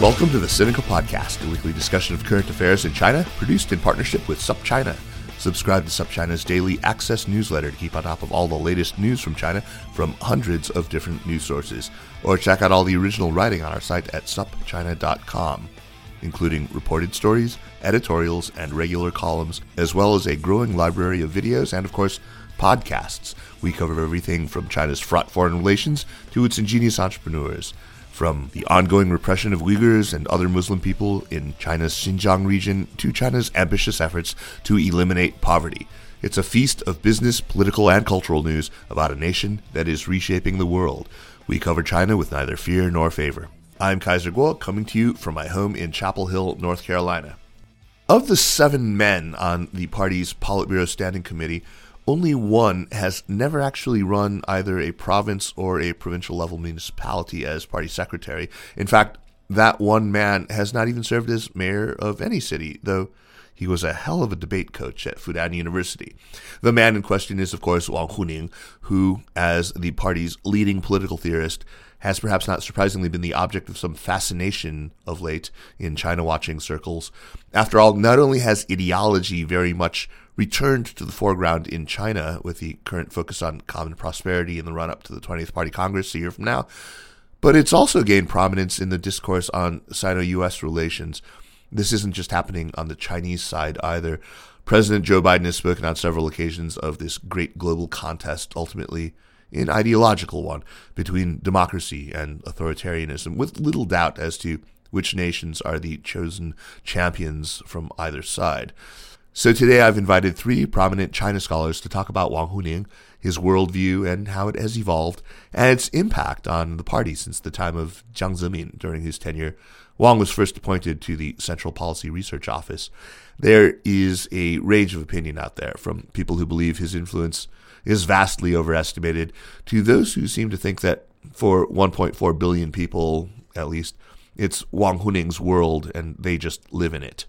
Welcome to the Sinica Podcast, a weekly discussion of current affairs in China, produced in partnership with SupChina. Subscribe to SupChina's daily access newsletter to keep on top of all the latest news from China from hundreds of different news sources. Or check out all the original writing on our site at supchina.com, including reported stories, editorials, and regular columns, as well as a growing library of videos and, of course, podcasts. We cover everything from China's fraught foreign relations to its ingenious entrepreneurs from the ongoing repression of Uyghurs and other Muslim people in China's Xinjiang region to China's ambitious efforts to eliminate poverty. It's a feast of business, political, and cultural news about a nation that is reshaping the world. We cover China with neither fear nor favor. I'm Kaiser Kuo, coming to you from my home in Chapel Hill, North Carolina. Of the seven men on the party's Politburo Standing Committee, only one has never actually run either a province or a provincial level municipality as party secretary. In fact, that one man has not even served as mayor of any city, though he was a hell of a debate coach at Fudan University. The man in question is, of course, Wang Huning, who, as the party's leading political theorist, has perhaps not surprisingly been the object of some fascination of late in China watching circles. After all, not only has ideology very much returned to the foreground in China with the current focus on common prosperity in the run up to the 20th Party Congress a year from now, but it's also gained prominence in the discourse on Sino US relations. This isn't just happening on the Chinese side either. President Joe Biden has spoken on several occasions of this great global contest, ultimately an ideological one, between democracy and authoritarianism, with little doubt as to which nations are the chosen champions from either side. So today I've invited three prominent China scholars to talk about Wang Huning, his worldview, and how it has evolved, and its impact on the party since the time of Jiang Zemin during his tenure. Wang was first appointed to the Central Policy Research Office. There is a range of opinion out there, from people who believe his influence is vastly overestimated to those who seem to think that for 1.4 billion people, at least, it's Wang Huning's world and they just live in it.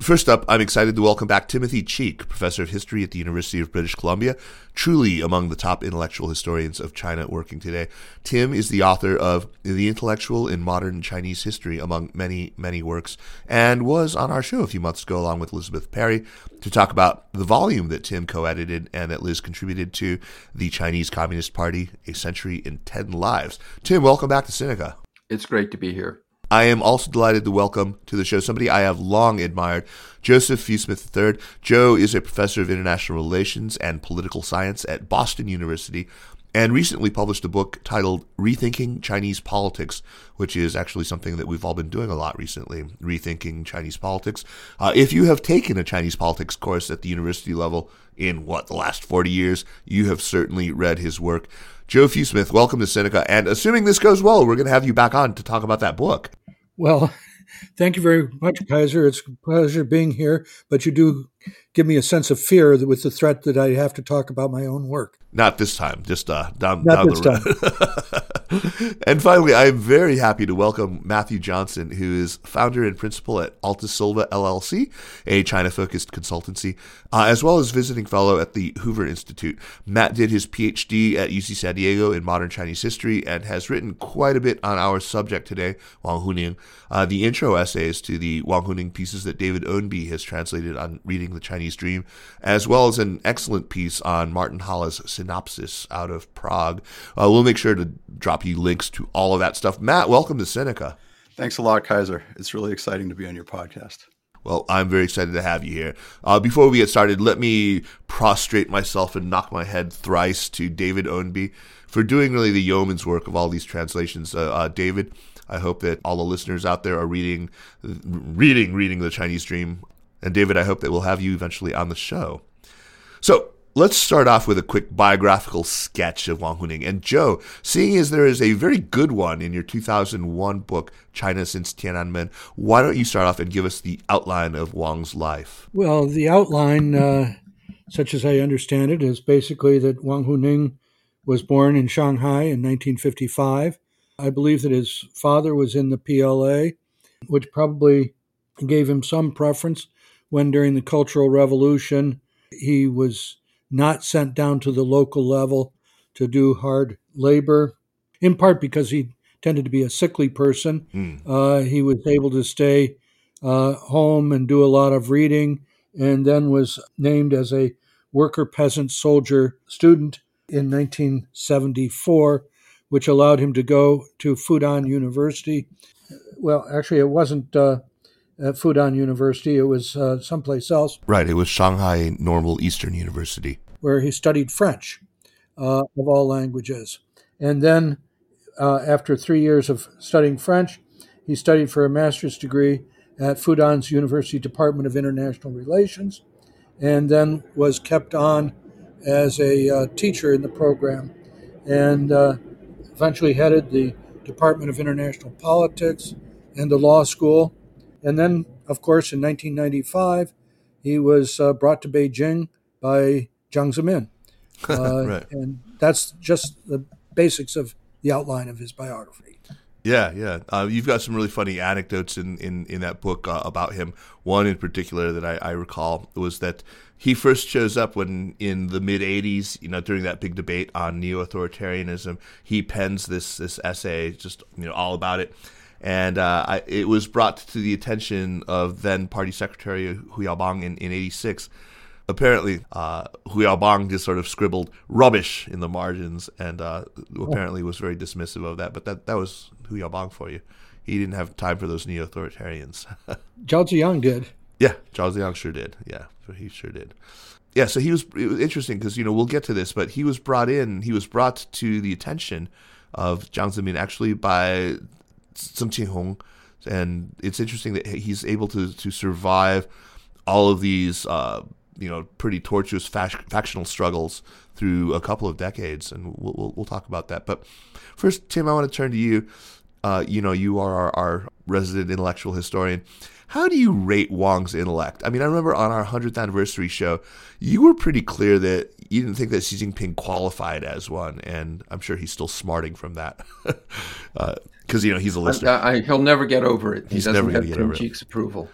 First up, I'm excited to welcome back Timothy Cheek, professor of history at the University of British Columbia, truly among the top intellectual historians of China working today. Tim is the author of The Intellectual in Modern Chinese History, among many, many works, and was on our show a few months ago along with Elizabeth Perry to talk about the volume that Tim co edited and that Liz contributed to The Chinese Communist Party A Century in Ten Lives. Tim, welcome back to Sinica. It's great to be here. I am also delighted to welcome to the show somebody I have long admired, Joseph Fewsmith III. Joe is a professor of international relations and political science at Boston University and recently published a book titled Rethinking Chinese Politics, which is actually something that we've all been doing a lot recently, rethinking Chinese politics. Uh, if you have taken a Chinese politics course at the university level in what, the last 40 years, you have certainly read his work. Joe Fewsmith, welcome to Sinica. And assuming this goes well, we're going to have you back on to talk about that book. Well, thank you very much, Kaiser. It's a pleasure being here, but you do give me a sense of fear with the threat that I have to talk about my own work. Not this time, just uh, down, Not down this the road. and finally, I'm very happy to welcome Matthew Johnson, who is founder and principal at AltaSilva LLC, a China focused consultancy, uh, as well as visiting fellow at the Hoover Institute. Matt did his PhD at UC San Diego in modern Chinese history and has written quite a bit on our subject today, Wang Huning. Uh, the intro essays to the Wang Huning pieces that David Ownby has translated on reading the Chinese Dream, as well as an excellent piece on Martin Hála's Sinopsis out of Prague. Uh, we'll make sure to drop you links to all of that stuff. Matt, welcome to Sinica. Thanks a lot, Kaiser. It's really exciting to be on your podcast. Well, I'm very excited to have you here. Uh, before we get started, let me prostrate myself and knock my head thrice to David Ownby for doing really the yeoman's work of all these translations. Uh, uh, David, I hope that all the listeners out there are reading, reading, reading the Chinese Dream. And David, I hope that we'll have you eventually on the show. So let's start off with a quick biographical sketch of Wang Huning. And Joe, seeing as there is a very good one in your 2001 book, China Since Tiananmen, why don't you start off and give us the outline of Wang's life? Well, the outline, uh, such as I understand it, is basically that Wang Huning was born in Shanghai in 1955. I believe that his father was in the PLA, which probably gave him some preference when during the Cultural Revolution he was not sent down to the local level to do hard labor, in part because he tended to be a sickly person. Mm. Uh, he was able to stay uh, home and do a lot of reading, and then was named as a worker peasant soldier student in 1974, which allowed him to go to Fudan University. Well, actually, it wasn't uh, at Fudan University, it was uh, someplace else. Right, it was Shanghai Normal Eastern University. Where he studied French, uh, of all languages. And then, uh, after three years of studying French, he studied for a master's degree at Fudan's University Department of International Relations, and then was kept on as a uh, teacher in the program, and uh, eventually headed the Department of International Politics and the law school. And then, of course, in 1995, he was uh, brought to Beijing by Jiang Zemin. Uh, right. And that's just the basics of the outline of his biography. Yeah, yeah. Uh, you've got some really funny anecdotes in, in, in that book uh, about him. One in particular that I, I, recall was that he first shows up when in the mid 80s, you know, during that big debate on neo authoritarianism. He pens this, this essay, just, you know, all about it. And uh, I, it was brought to the attention of then Party Secretary Hu Yaobang in, in 86 apparently uh, Hu Yaobang just sort of scribbled rubbish in the margins and uh, apparently was very dismissive of that. But that, that was Hu Yaobang for you. He didn't have time for those neo-authoritarians. Zhao Ziyang did. Yeah, Zhao Ziyang sure did. Yeah, he sure did. Yeah, so he was, it was interesting because, you know, we'll get to this, but he was brought in, he was brought to the attention of Jiang Zemin actually by Zeng Qinghong. And it's interesting that he's able to, to survive all of these uh, you know pretty tortuous factional struggles through a couple of decades, and we'll, we'll, we'll talk about that. But first, Tim, I want to turn to you. Uh, you know, you are our, our, resident intellectual historian. How do you rate Wang's intellect? I mean, I remember on our 100th anniversary show, you were pretty clear that you didn't think that Xi Jinping qualified as one, and I'm sure he's still smarting from that. Because, uh, you know, he's a listener. I, I, he'll never get over it. He he's doesn't never get, get Cheek's approval.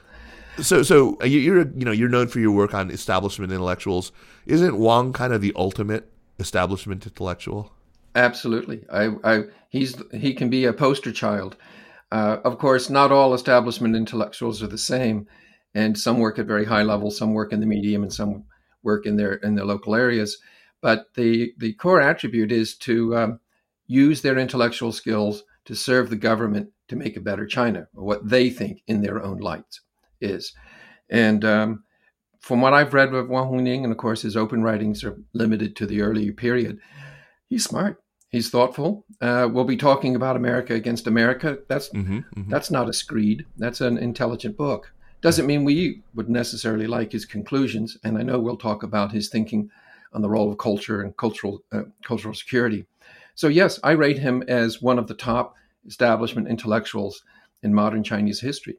So, so uh, you're you know you're known for your work on establishment intellectuals. Isn't Wang kind of the ultimate establishment intellectual? Absolutely. I, I he's he can be a poster child. Uh, of course, not all establishment intellectuals are the same, and some work at very high level, some work in the medium, and some work in their in their local areas. But the the core attribute is to um, use their intellectual skills to serve the government to make a better China, or what they think in their own lights is. And um, from what I've read of Wang Huning, and of course his open writings are limited to the early period, he's smart. He's thoughtful. Uh, we'll be talking about America against America. That's mm-hmm, mm-hmm. that's not a screed. That's an intelligent book. Doesn't mean we would necessarily like his conclusions. And I know we'll talk about his thinking on the role of culture and cultural uh, cultural security. So yes, I rate him as one of the top establishment intellectuals in modern Chinese history.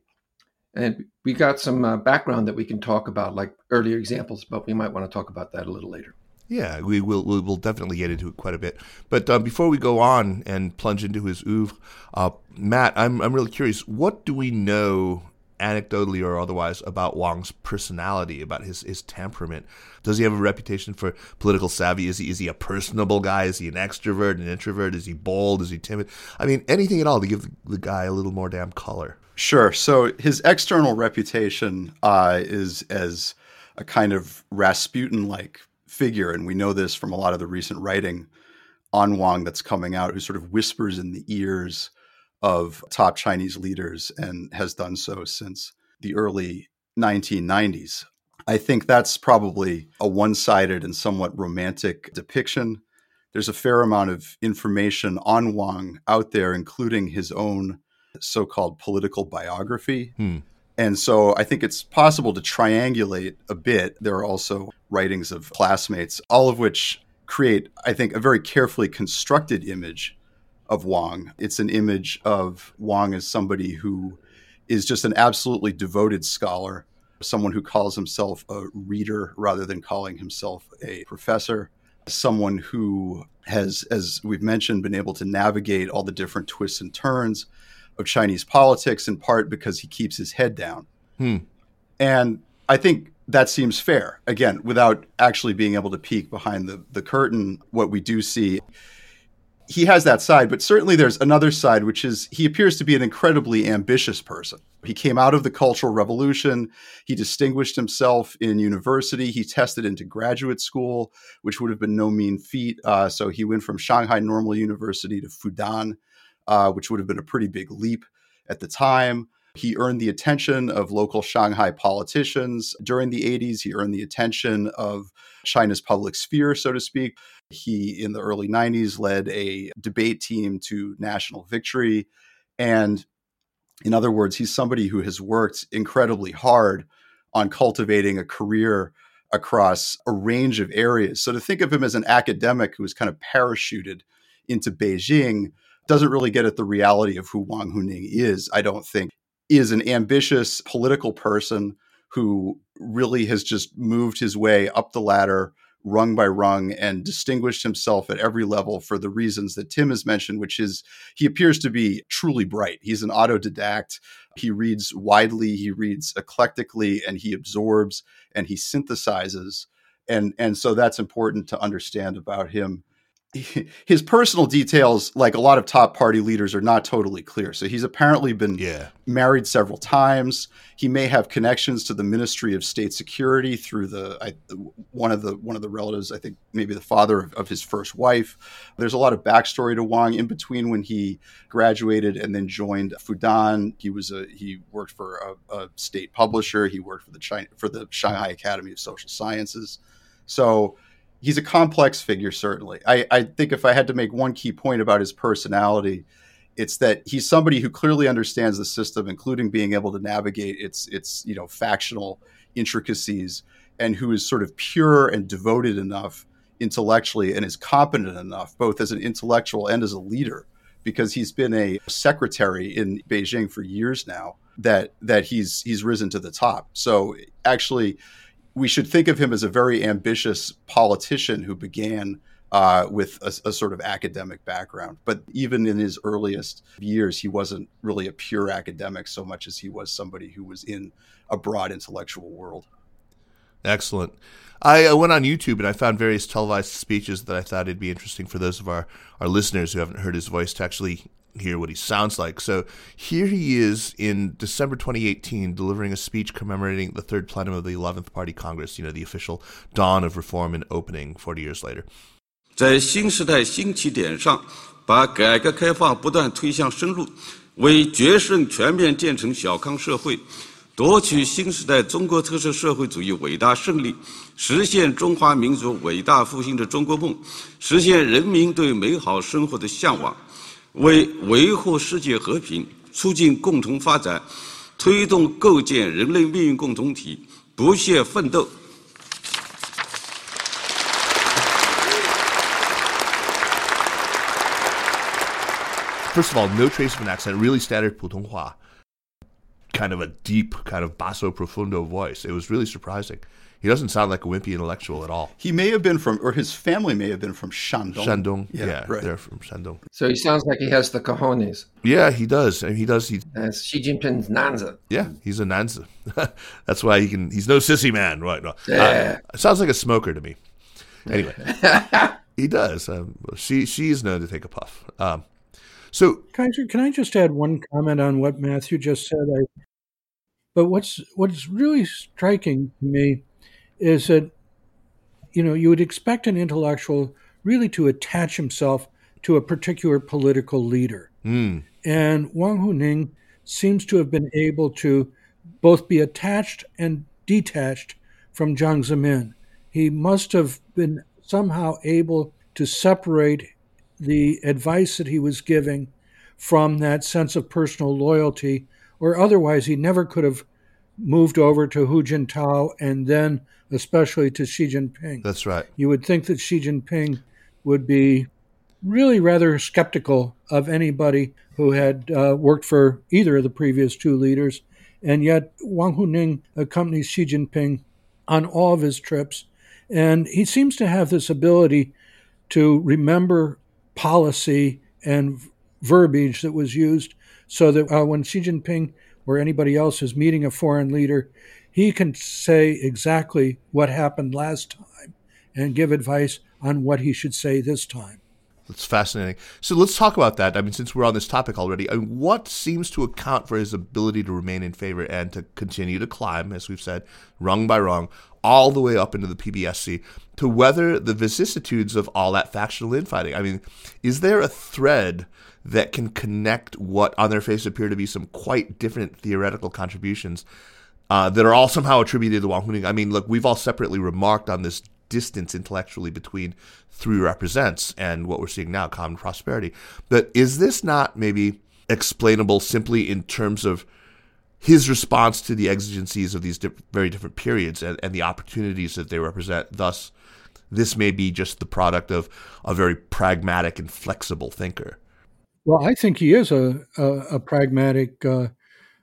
And we got some uh, background that we can talk about, like earlier examples, but we might want to talk about that a little later. Yeah, we will. We will definitely get into it quite a bit. But uh, before we go on and plunge into his oeuvre, uh, Matt, I'm I'm really curious. What do we know, anecdotally or otherwise, about Wang's personality, about his his temperament? Does he have a reputation for political savvy? Is he is he a personable guy? Is he an extrovert, an introvert? Is he bold? Is he timid? I mean, anything at all to give the, guy a little more damn color. Sure. So his external reputation uh, is as a kind of Rasputin like figure. And we know this from a lot of the recent writing on Wang that's coming out, who sort of whispers in the ears of top Chinese leaders and has done so since the early 1990s. I think that's probably a one sided and somewhat romantic depiction. There's a fair amount of information on Wang out there, including his own so called political biography. Hmm. And so I think it's possible to triangulate a bit. There are also writings of classmates, all of which create, I think, a very carefully constructed image of Wang. It's an image of Wang as somebody who is just an absolutely devoted scholar, someone who calls himself a reader rather than calling himself a professor, someone who has, as we've mentioned, been able to navigate all the different twists and turns of Chinese politics, in part because he keeps his head down. Hmm. And I think that seems fair. Again, without actually being able to peek behind the, the curtain, what we do see he has that side, but certainly there's another side, which is he appears to be an incredibly ambitious person. He came out of the Cultural Revolution. He distinguished himself in university. He tested into graduate school, which would have been no mean feat. Uh, so he went from Shanghai Normal University to Fudan, uh, which would have been a pretty big leap at the time. He earned the attention of local Shanghai politicians during the 80s. He earned the attention of China's public sphere, so to speak. He, in the early 90s, led a debate team to national victory. And in other words, he's somebody who has worked incredibly hard on cultivating a career across a range of areas. So to think of him as an academic who was kind of parachuted into Beijing doesn't really get at the reality of who Wang Huning is, I don't think is an ambitious political person who really has just moved his way up the ladder rung by rung and distinguished himself at every level for the reasons that Tim has mentioned, which is he appears to be truly bright. He's an autodidact. He reads widely, he reads eclectically, and he absorbs and he synthesizes. And, and so that's important to understand about him his personal details, like a lot of top party leaders, are not totally clear. So he's apparently been yeah. married several times. He may have connections to the Ministry of State Security through the I, one of the one of the relatives. I think maybe the father of, of, his first wife. There's a lot of backstory to Wang in between when he graduated and then joined Fudan. He was a he worked for a, a state publisher. He worked for the China for the Shanghai Academy of Social Sciences. So he's a complex figure, certainly. I, I think if I had to make one key point about his personality, it's that he's somebody who clearly understands the system, including being able to navigate its its you know factional intricacies, and who is sort of pure and devoted enough intellectually and is competent enough, both as an intellectual and as a leader, because he's been a secretary in Beijing for years now. That that he's he's risen to the top. So actually, we should think of him as a very ambitious politician who began uh, with a, a, sort of academic background. But even in his earliest years, he wasn't really a pure academic so much as he was somebody who was in a broad intellectual world. Excellent. I uh, went on YouTube and I found various televised speeches that I thought it'd be interesting for those of our, our listeners who haven't heard his voice to actually hear what he sounds like. So here he is in December 2018 delivering a speech commemorating the third plenum of the 11th Party Congress, you know, the official dawn of reform and opening 40 years later. 在新时代新起点上，把改革开放不断推向深入，为决胜全面建成小康社会， 夺取新时代中国特色社会主义伟大胜利，实现中华民族伟大复兴的中国梦，实现人民对美好生活的向往。为维护世界和平、促进共同发展、推动构建人类命运共同体不懈奋斗。First of all, no trace of an accent, really standard 普通话, kind of a deep, kind of basso profundo voice. It was really surprising. He doesn't sound like a wimpy intellectual at all. He may have been from, or his family may have been from Shandong. Shandong, yeah, yeah right. they're from Shandong. So he sounds like he has the cojones. Yeah, he does. And he does. He, That's Xi Jinping's Nanzi. Yeah, he's a Nanzi. That's why he can. He's no sissy man, right? No. Yeah. Uh, sounds like a smoker to me. Anyway, he does. Um, she she is known to take a puff. Um, so can I, can I just add one comment on what Matthew just said? I, but what's what's really striking to me is that you know you would expect an intellectual really to attach himself to a particular political leader, mm. and Wang Huning seems to have been able to both be attached and detached from Jiang Zemin. He must have been somehow able to separate the advice that he was giving from that sense of personal loyalty, or otherwise he never could have moved over to Hu Jintao and then especially to Xi Jinping. That's right. You would think that Xi Jinping would be really rather skeptical of anybody who had uh, worked for either of the previous two leaders. And yet, Wang Huning accompanies Xi Jinping on all of his trips. And he seems to have this ability to remember policy and verbiage that was used so that uh, when Xi Jinping or anybody else is meeting a foreign leader, he can say exactly what happened last time and give advice on what he should say this time. That's fascinating. So let's talk about that. I mean, since we're on this topic already, I mean, what seems to account for his ability to remain in favor and to continue to climb, as we've said, rung by rung, all the way up into the PBSC to weather the vicissitudes of all that factional infighting? I mean, is there a thread that can connect what on their face appear to be some quite different theoretical contributions uh, that are all somehow attributed to Wang Huning? I mean, look, we've all separately remarked on this distance intellectually between three represents and what we're seeing now, common prosperity. But is this not maybe explainable simply in terms of his response to the exigencies of these very different periods and, and the opportunities that they represent? Thus, this may be just the product of a very pragmatic and flexible thinker. Well, I think he is a, a, a pragmatic uh,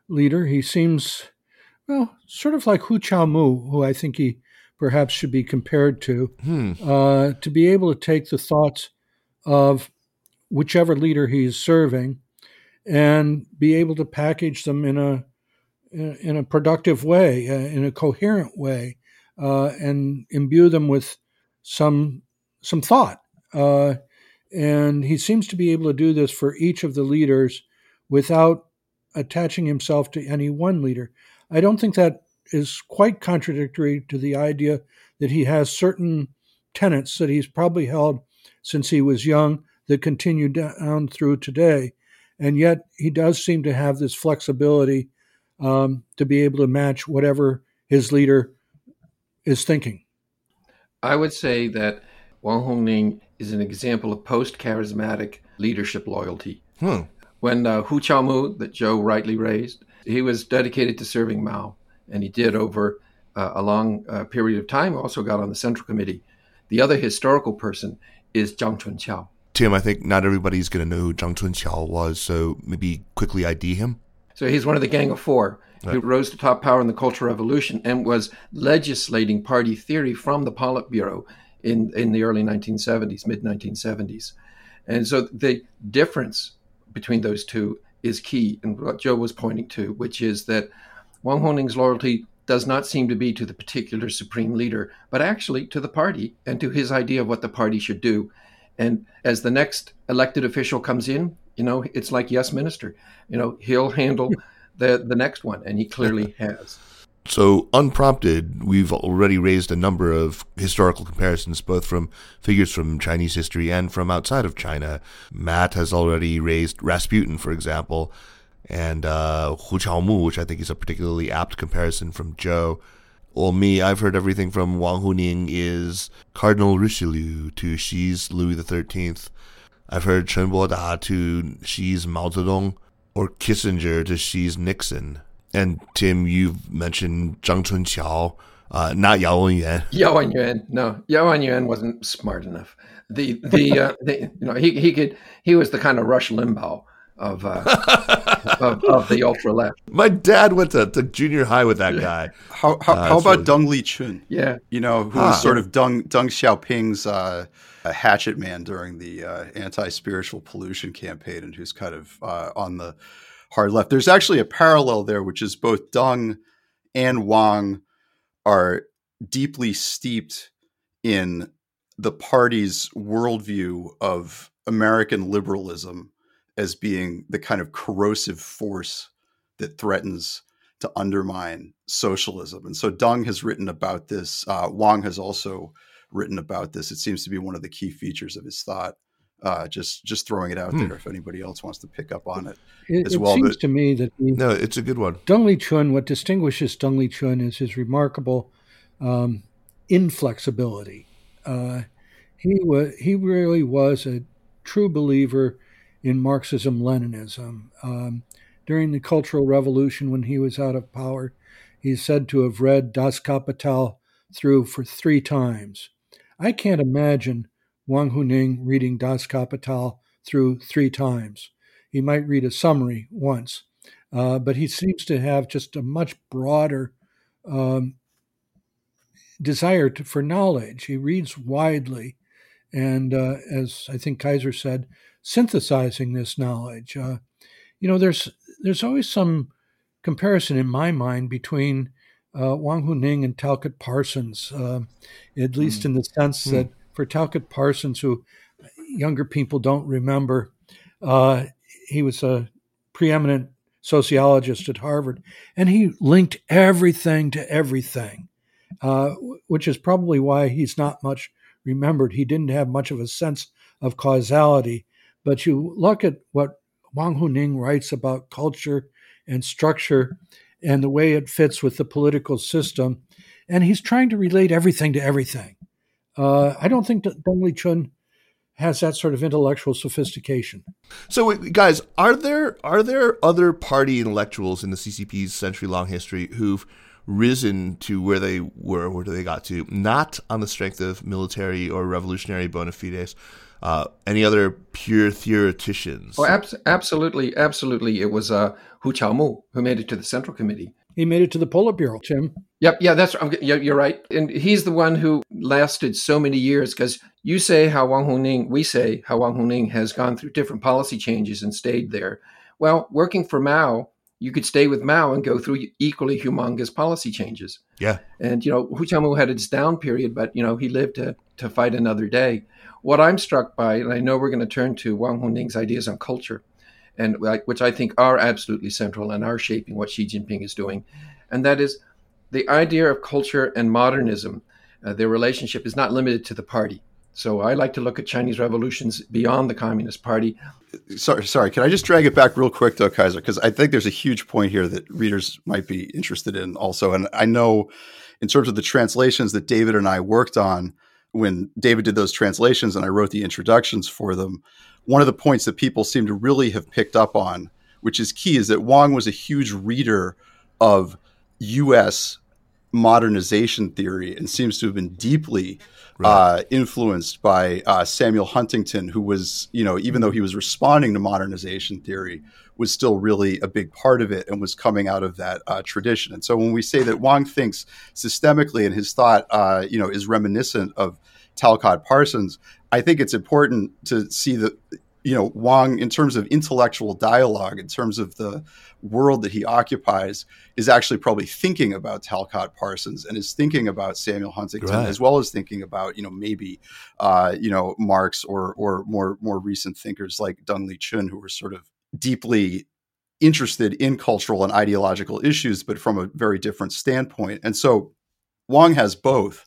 leader. He seems, well, sort of like Hu Qiaomu, who I think he perhaps should be compared to, hmm. uh, to be able to take the thoughts of whichever leader he's serving and be able to package them in a in a productive way, uh, in a coherent way, uh, and imbue them with some some thought. Uh, and he seems to be able to do this for each of the leaders without attaching himself to any one leader. I don't think that is quite contradictory to the idea that he has certain tenets that he's probably held since he was young that continue down through today. And yet he does seem to have this flexibility um, to be able to match whatever his leader is thinking. I would say that Wang Huning is an example of post charismatic leadership loyalty. Hmm. When uh, Hu Qiaomu, that Joe rightly raised, he was dedicated to serving Mao and he did over uh, a long uh, period of time. Also got on the Central Committee. The other historical person is Zhang Chunqiao. Tim, I think not everybody's going to know who Zhang Chunqiao was, so maybe quickly ID him. So he's one of the Gang of Four right. who rose to top power in the Cultural Revolution and was legislating party theory from the Politburo in, in the early 1970s, mid 1970s. And so the difference between those two is key, and what Joe was pointing to, which is that Wang Huning's loyalty does not seem to be to the particular supreme leader, but actually to the party and to his idea of what the party should do. And as the next elected official comes in, you know, it's like yes, minister. You know, he'll handle the the next one, and he clearly has. So, unprompted, we've already raised a number of historical comparisons, both from figures from Chinese history and from outside of China. Matt has already raised Rasputin, for example, and uh, Hu Qiaomu, which I think is a particularly apt comparison from Joe. Well, me, I've heard everything from Wang Huning is Cardinal Richelieu to Xi's Louis XIII. I've heard Chen Boda to Xi's Mao Zedong, or Kissinger to Xi's Nixon. And Tim, you've mentioned Zhang Chunqiao, uh, not Yao Wenyuan. Yao Wenyuan, no, Yao Wenyuan wasn't smart enough. The the, uh, the you know he he could he was the kind of Rush Limbaugh of, uh, of, of the ultra left. My dad went to, to junior high with that guy. How how, uh, how about Deng Liqun? Yeah, you know who was sort of Deng Deng Xiaoping's uh, hatchet man during the uh, anti-spiritual pollution campaign, and who's kind of uh, on the hard left. There's actually a parallel there, which is both Deng and Wang are deeply steeped in the party's worldview of American liberalism as being the kind of corrosive force that threatens to undermine socialism. And so Deng has written about this. Uh, Wang has also written about this. It seems to be one of the key features of his thought. Uh, just just throwing it out hmm. there if anybody else wants to pick up on it, it as it well. It seems but, to me that the, no, it's a good one. Deng Liqun, what distinguishes Deng Liqun is his remarkable um, inflexibility. Uh, he was he really was a true believer in Marxism Leninism. Um, during the Cultural Revolution, when he was out of power, he's said to have read Das Kapital through for three times. I can't imagine Wang Huning reading Das Kapital through three times. He might read a summary once, uh, but he seems to have just a much broader um, desire to, for knowledge. He reads widely, and uh, as I think Kaiser said, synthesizing this knowledge. Uh, you know, there's there's always some comparison in my mind between uh, Wang Huning and Talcott Parsons, uh, at least mm. in the sense mm. that for Talcott Parsons, who younger people don't remember. Uh, he was a preeminent sociologist at Harvard, and he linked everything to everything, uh, which is probably why he's not much remembered. He didn't have much of a sense of causality. But you look at what Wang Huning writes about culture and structure and the way it fits with the political system, and he's trying to relate everything to everything. Uh, I don't think that Deng Liqun has that sort of intellectual sophistication. So, guys, are there are there other party intellectuals in the CCP's century-long history who've risen to where they were, where they got to, not on the strength of military or revolutionary bona fides? Uh, any other pure theoreticians? Oh, ab- absolutely, absolutely. It was uh, Hu Qiaomu who made it to the Central Committee. He made it to the Politburo, Tim. Yep, yeah, that's yeah, you're right. And he's the one who lasted so many years because you say how Wang Huning, we say how Wang Huning has gone through different policy changes and stayed there. Well, working for Mao, you could stay with Mao and go through equally humongous policy changes. Yeah. And you know, Hu Qiaomu had its down period, but you know, he lived to to fight another day. What I'm struck by, and I know we're going to turn to Wang Huning's ideas on culture, and which I think are absolutely central and are shaping what Xi Jinping is doing, and that is the idea of culture and modernism. Uh, their relationship is not limited to the party. So I like to look at Chinese revolutions beyond the Communist Party. Sorry, sorry. Can I just drag it back real quick, though, Kaiser? Because I think there's a huge point here that readers might be interested in also. And I know, in terms of the translations that David and I worked on, when David did those translations and I wrote the introductions for them, one of the points that people seem to really have picked up on, which is key, is that Wang was a huge reader of U.S. modernization theory and seems to have been deeply right. uh, influenced by uh, Samuel Huntington, who was, you know, even though he was responding to modernization theory, was still really a big part of it and was coming out of that uh, tradition. And so when we say that Wang thinks systemically and his thought, uh, you know, is reminiscent of Talcott Parsons, I think it's important to see that you know Wang in terms of intellectual dialogue in terms of the world that he occupies is actually probably thinking about Talcott Parsons and is thinking about Samuel Huntington right. as well as thinking about you know maybe uh, you know Marx or or more more recent thinkers like Deng Liqun who were sort of deeply interested in cultural and ideological issues but from a very different standpoint and so Wang has both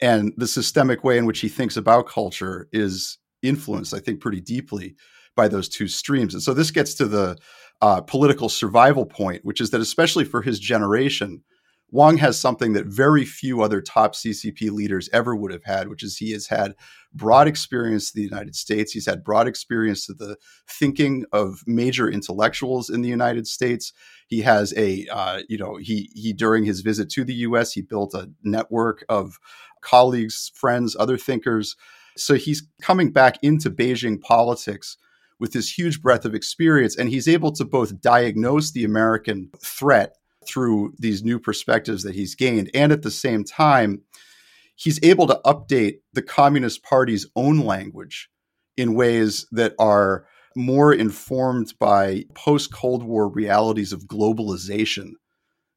and the systemic way in which he thinks about culture is influenced, I think, pretty deeply by those two streams. And so this gets to the uh, political survival point, which is that especially for his generation, Wang has something that very few other top CCP leaders ever would have had, which is he has had broad experience to the United States. He's had broad experience to the thinking of major intellectuals in the United States. He has a, uh, you know, he he during his visit to the U.S. he built a network of colleagues, friends, other thinkers so he's coming back into Beijing politics with this huge breadth of experience, and he's able to both diagnose the American threat through these new perspectives that he's gained, and at the same time, he's able to update the Communist Party's own language in ways that are more informed by post Cold War realities of globalization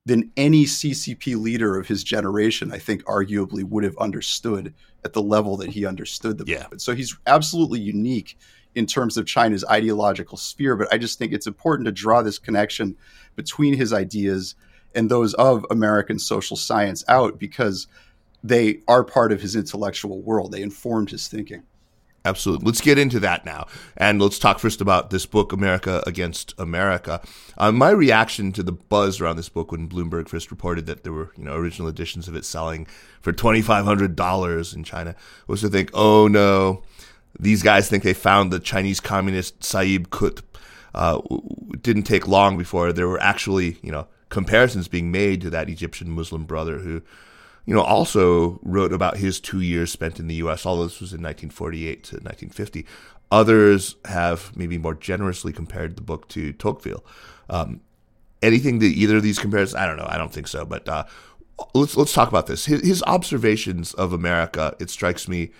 than any CCP leader of his generation, I think, arguably would have understood at the level that he understood them. Yeah. So he's absolutely unique in terms of China's ideological sphere. But I just think it's important to draw this connection between his ideas and those of American social science out because they are part of his intellectual world. They informed his thinking. Absolutely. Let's get into that now. And let's talk first about this book, America Against America. Uh, my reaction to the buzz around this book when Bloomberg first reported that there were, you know, original editions of it selling for $2,500 in China was to think, oh no, these guys think they found the Chinese communist Sayyid Qutb. Uh, it didn't take long before there were actually, you know, comparisons being made to that Egyptian Muslim brother who you know, also wrote about his two years spent in the U.S. All this was in 1948 to 1950. Others have maybe more generously compared the book to Tocqueville. Um, anything that either of these compares, I don't know. I don't think so. But uh, let's let's talk about this. His, his observations of America, it strikes me,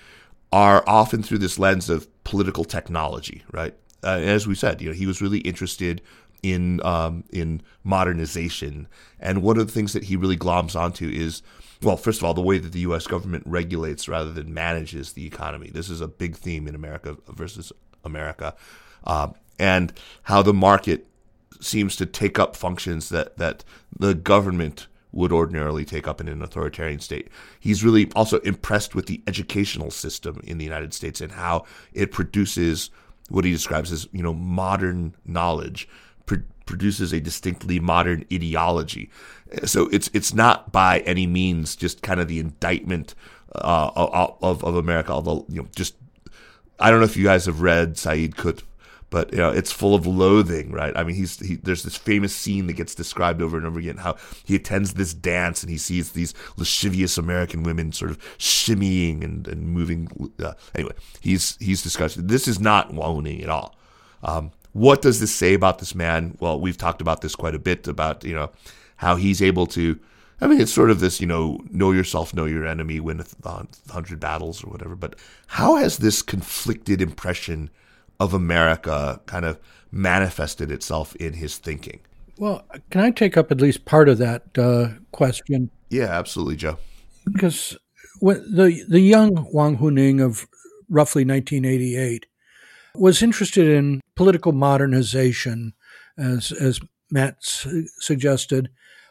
are often through this lens of political technology, right? Uh, as we said, you know, he was really interested in um, in modernization, and one of the things that he really gloms onto is well, first of all, the way that the U.S. government regulates rather than manages the economy. This is a big theme in America versus America, uh, and how the market seems to take up functions that that the government would ordinarily take up in an authoritarian state. He's really also impressed with the educational system in the United States and how it produces what he describes as you know modern knowledge produces a distinctly modern ideology. So it's it's not by any means just kind of the indictment uh, of of America. Although you know, just I don't know if you guys have read Sayyid Qutb, but you know, it's full of loathing, right? I mean, he's he, there's this famous scene that gets described over and over again how he attends this dance and he sees these lascivious American women sort of shimmying and, and moving. Uh, anyway, he's he's discussed this is not Wang at all. Um, what does this say about this man? Well, we've talked about this quite a bit about, you know, how he's able to. I mean, it's sort of this, you know, know yourself, know your enemy, win a hundred battles or whatever. But how has this conflicted impression of America kind of manifested itself in his thinking? Well, can I take up at least part of that uh, question? Yeah, absolutely, Joe. Because when the the young Wang Huning of roughly 1988 was interested in political modernization, as, as Matt suggested.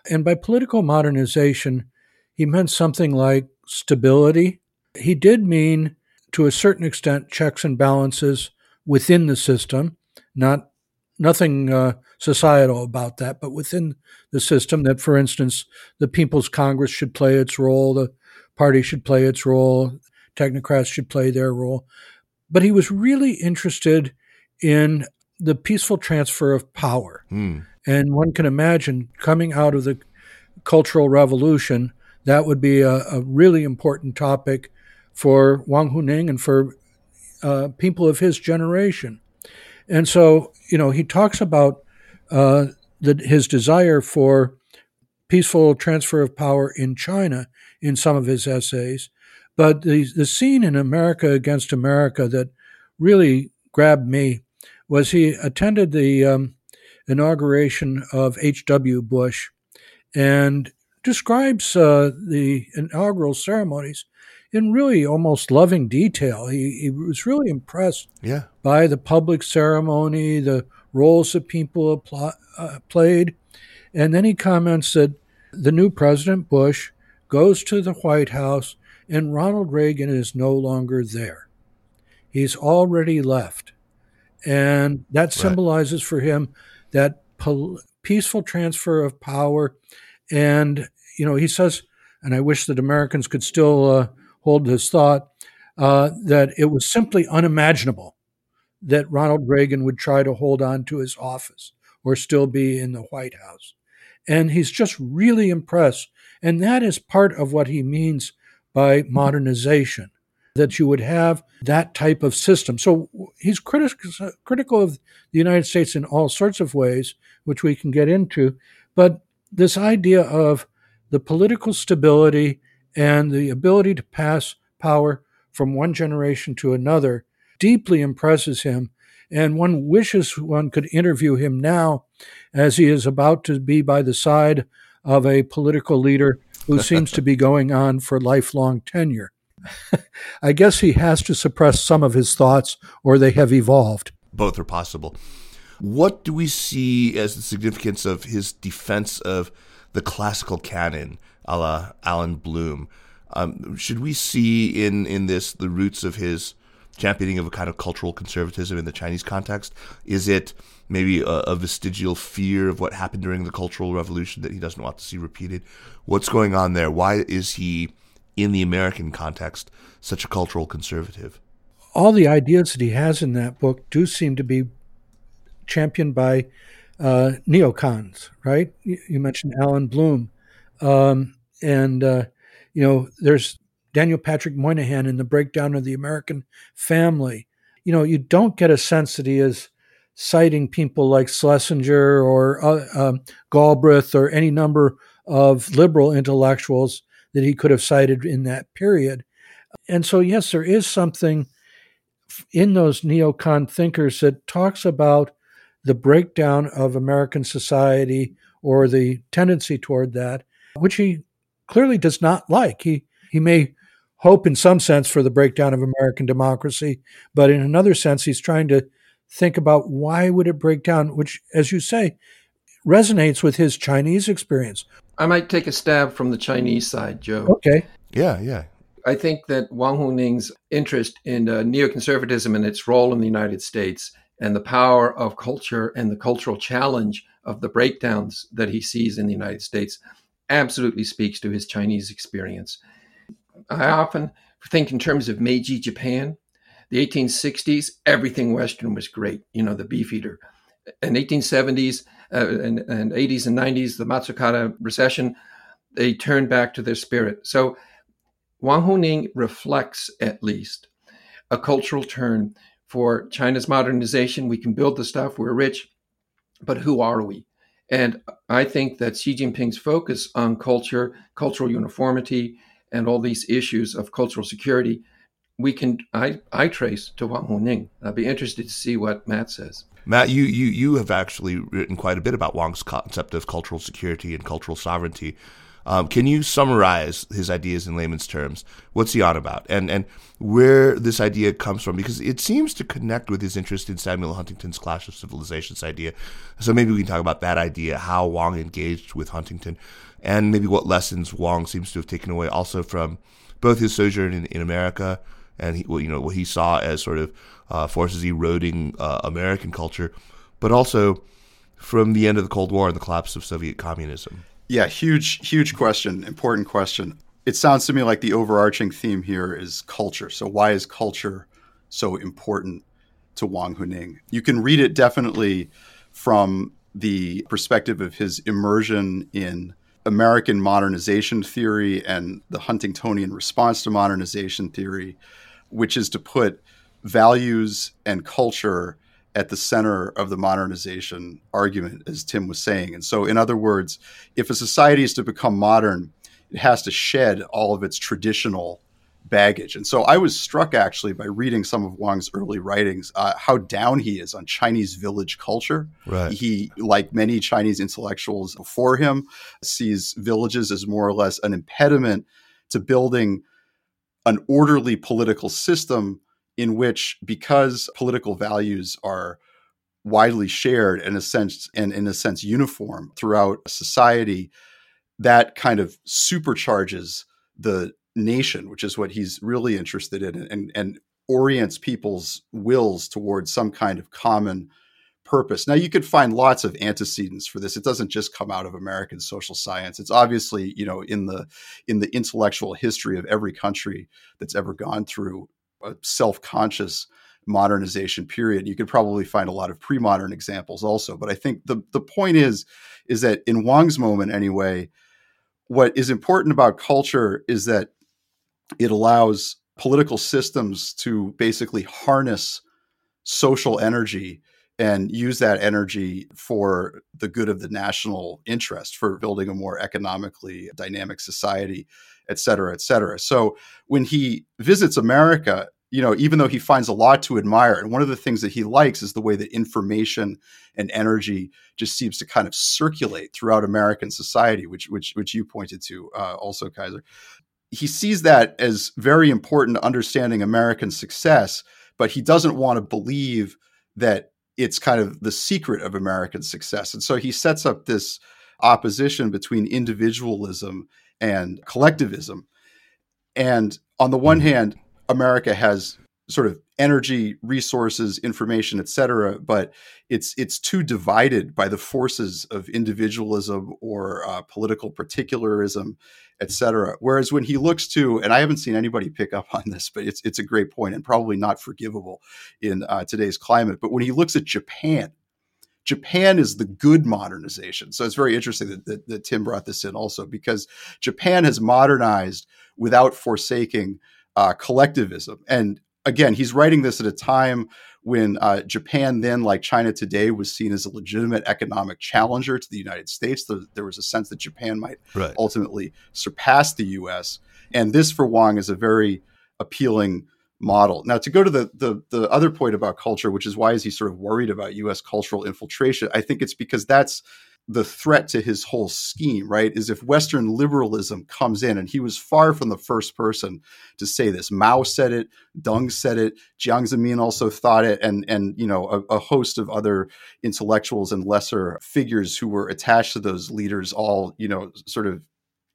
And by political modernization, he meant something like stability. He did mean, to a certain extent, checks and balances within the system, not nothing uh, societal about that, but within the system. That, for instance, the People's Congress should play its role, the party should play its role, technocrats should play their role. But he was really interested in the peaceful transfer of power. Mm. And one can imagine coming out of the Cultural Revolution, that would be a, a really important topic for Wang Huning and for uh, people of his generation. And so, you know, he talks about uh, the, his desire for peaceful transfer of power in China in some of his essays. But the, the scene in America Against America that really grabbed me was he attended the um, inauguration of H.W. Bush and describes uh, the inaugural ceremonies in really almost loving detail. He, he was really impressed yeah. by the public ceremony, the roles that people uh, played. And then he comments that the new President Bush goes to the White House and Ronald Reagan is no longer there. He's already left. And that right. symbolizes for him that pol- peaceful transfer of power. And, you know, he says, and I wish that Americans could still uh, hold this thought, uh, that it was simply unimaginable that Ronald Reagan would try to hold on to his office or still be in the White House. And he's just really impressed. And that is part of what he means by modernization, that you would have that type of system. So he's criti- critical of the United States in all sorts of ways, which we can get into. But this idea of the political stability and the ability to pass power from one generation to another deeply impresses him. And one wishes one could interview him now as he is about to be by the side of a political leader who seems to be going on for lifelong tenure. I guess he has to suppress some of his thoughts or they have evolved. Both are possible. What do we see as the significance of his defense of the classical canon, a la Allan Bloom? Um, should we see in, in this the roots of his championing of a kind of cultural conservatism in the Chinese context? Is it maybe a, a, vestigial fear of what happened during the Cultural Revolution that he doesn't want to see repeated? What's going on there? Why is he, in the American context, such a cultural conservative? All the ideas that he has in that book do seem to be championed by uh, neocons, right? You, mentioned Allan Bloom. Um, and, uh, you know, there's Daniel Patrick Moynihan in The Breakdown of the American Family. You know, you don't get a sense that he is citing people like Schlesinger or uh, um, Galbraith or any number of liberal intellectuals that he could have cited in that period. And so, yes, there is something in those neocon thinkers that talks about the breakdown of American society or the tendency toward that, which he clearly does not like. He he may hope in some sense for the breakdown of American democracy, but in another sense, he's trying to think about why would it break down, which, as you say, resonates with his Chinese experience. I might take a stab from the Chinese side, Joe. Okay. Yeah, yeah. I think that Wang Huning's interest in uh, neoconservatism and its role in the United States and the power of culture and the cultural challenge of the breakdowns that he sees in the United States absolutely speaks to his Chinese experience. I often think in terms of Meiji Japan. The 1860s, everything Western was great, you know, the beefeater. In 1870s uh, and, and 80s and 90s, the Matsukata recession, they turned back to their spirit. So Wang Huning reflects, at least, a cultural turn for China's modernization. We can build the stuff, we're rich, but who are we? And I think that Xi Jinping's focus on culture, cultural uniformity, and all these issues of cultural security, we can I, I trace to Wang Huning. I'd be interested to see what Matt says. Matt, you, you you have actually written quite a bit about Wang's concept of cultural security and cultural sovereignty. Um, can you summarize his ideas in layman's terms? What's he on about, and and where this idea comes from? Because it seems to connect with his interest in Samuel Huntington's Clash of Civilizations idea. So maybe we can talk about that idea, how Wang engaged with Huntington, and maybe what lessons Wang seems to have taken away also from both his sojourn in, in America and he, you know what he saw as sort of uh, forces eroding uh, American culture, but also from the end of the Cold War and the collapse of Soviet communism. Yeah, huge, huge question, important question. It sounds to me like the overarching theme here is culture. So, why is culture so important to Wang Huning? You can read it definitely from the perspective of his immersion in American modernization theory and the Huntingtonian response to modernization theory, which is to put values and culture at the center of the modernization argument, as Tim was saying. And so, in other words, if a society is to become modern, it has to shed all of its traditional baggage. And so I was struck actually by reading some of Wang's early writings, uh, how down he is on Chinese village culture. Right. He, like many Chinese intellectuals before him, sees villages as more or less an impediment to building an orderly political system in which because political values are widely shared in a sense and in a sense uniform throughout society that kind of supercharges the nation which is what he's really interested in and, and orients people's wills towards some kind of common purpose. Now you could find lots of antecedents for this. It doesn't just come out of american social science. It's obviously you know in the in the intellectual history of every country that's ever gone through a self-conscious modernization period. You could probably find a lot of pre-modern examples also, but I think the the point is is that in Wang's moment anyway, what is important about culture is that it allows political systems to basically harness social energy and use that energy for the good of the national interest for building a more economically dynamic society et cetera, et cetera. So when he visits America, you know, even though he finds a lot to admire, and one of the things that he likes is the way that information and energy just seems to kind of circulate throughout American society, which which which you pointed to uh, also, Kaiser. He sees that as very important to understanding American success, but he doesn't want to believe that it's kind of the secret of American success, and so he sets up this opposition between individualism and collectivism. And on the one mm-hmm. hand, America has sort of energy, resources, information, et cetera, but it's it's too divided by the forces of individualism or uh, political particularism, et cetera. Whereas when he looks to, and I haven't seen anybody pick up on this, but it's it's a great point and probably not forgivable in uh, today's climate. But when he looks at Japan Japan is the good modernization. So it's very interesting that, that, that, Tim brought this in also because Japan has modernized without forsaking uh, collectivism. And again, he's writing this at a time when uh, Japan, then like China today, was seen as a legitimate economic challenger to the United States. There, there was a sense that Japan might right. ultimately surpass the U.S. And this, for Wang, is a very appealing model. Now, to go to the, the the other point about culture, which is why is he sort of worried about U.S. cultural infiltration? I think it's because that's the threat to his whole scheme, right, is if Western liberalism comes in, and he was far from the first person to say this. Mao said it, Deng said it, Jiang Zemin also thought it, and and you know a, a host of other intellectuals and lesser figures who were attached to those leaders all you know sort of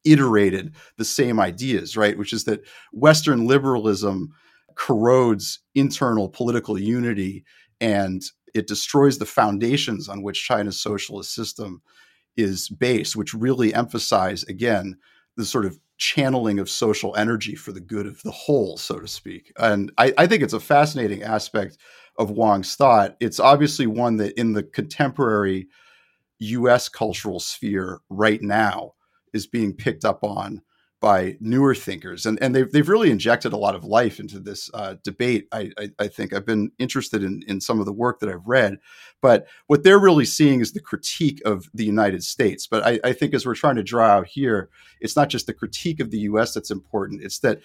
iterated the same ideas, right, which is that Western liberalism corrodes internal political unity and it destroys the foundations on which China's socialist system is based, which really emphasize, again, the sort of channeling of social energy for the good of the whole, so to speak. And I, I think it's a fascinating aspect of Wang's thought. It's obviously one that in the contemporary US cultural sphere right now is being picked up on by newer thinkers, and and they've they've really injected a lot of life into this uh, debate. I, I, I think I've been interested in in some of the work that I've read, but what they're really seeing is the critique of the United States. But I, I think as we're trying to draw out here, it's not just the critique of the U.S. that's important; it's that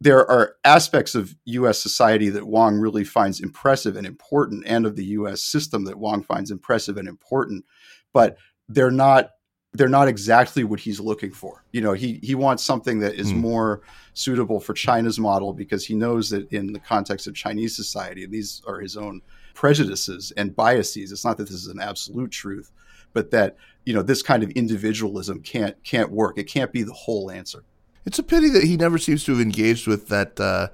there are aspects of U.S. society that Wang really finds impressive and important, and of the U.S. system that Wang finds impressive and important, but they're not they're not exactly what he's looking for. You know, he he wants something that is mm. more suitable for China's model because he knows that in the context of Chinese society, and these are his own prejudices and biases. It's not that this is an absolute truth, but that you know this kind of individualism can't can't work. It can't be the whole answer. It's a pity that he never seems to have engaged with that uh,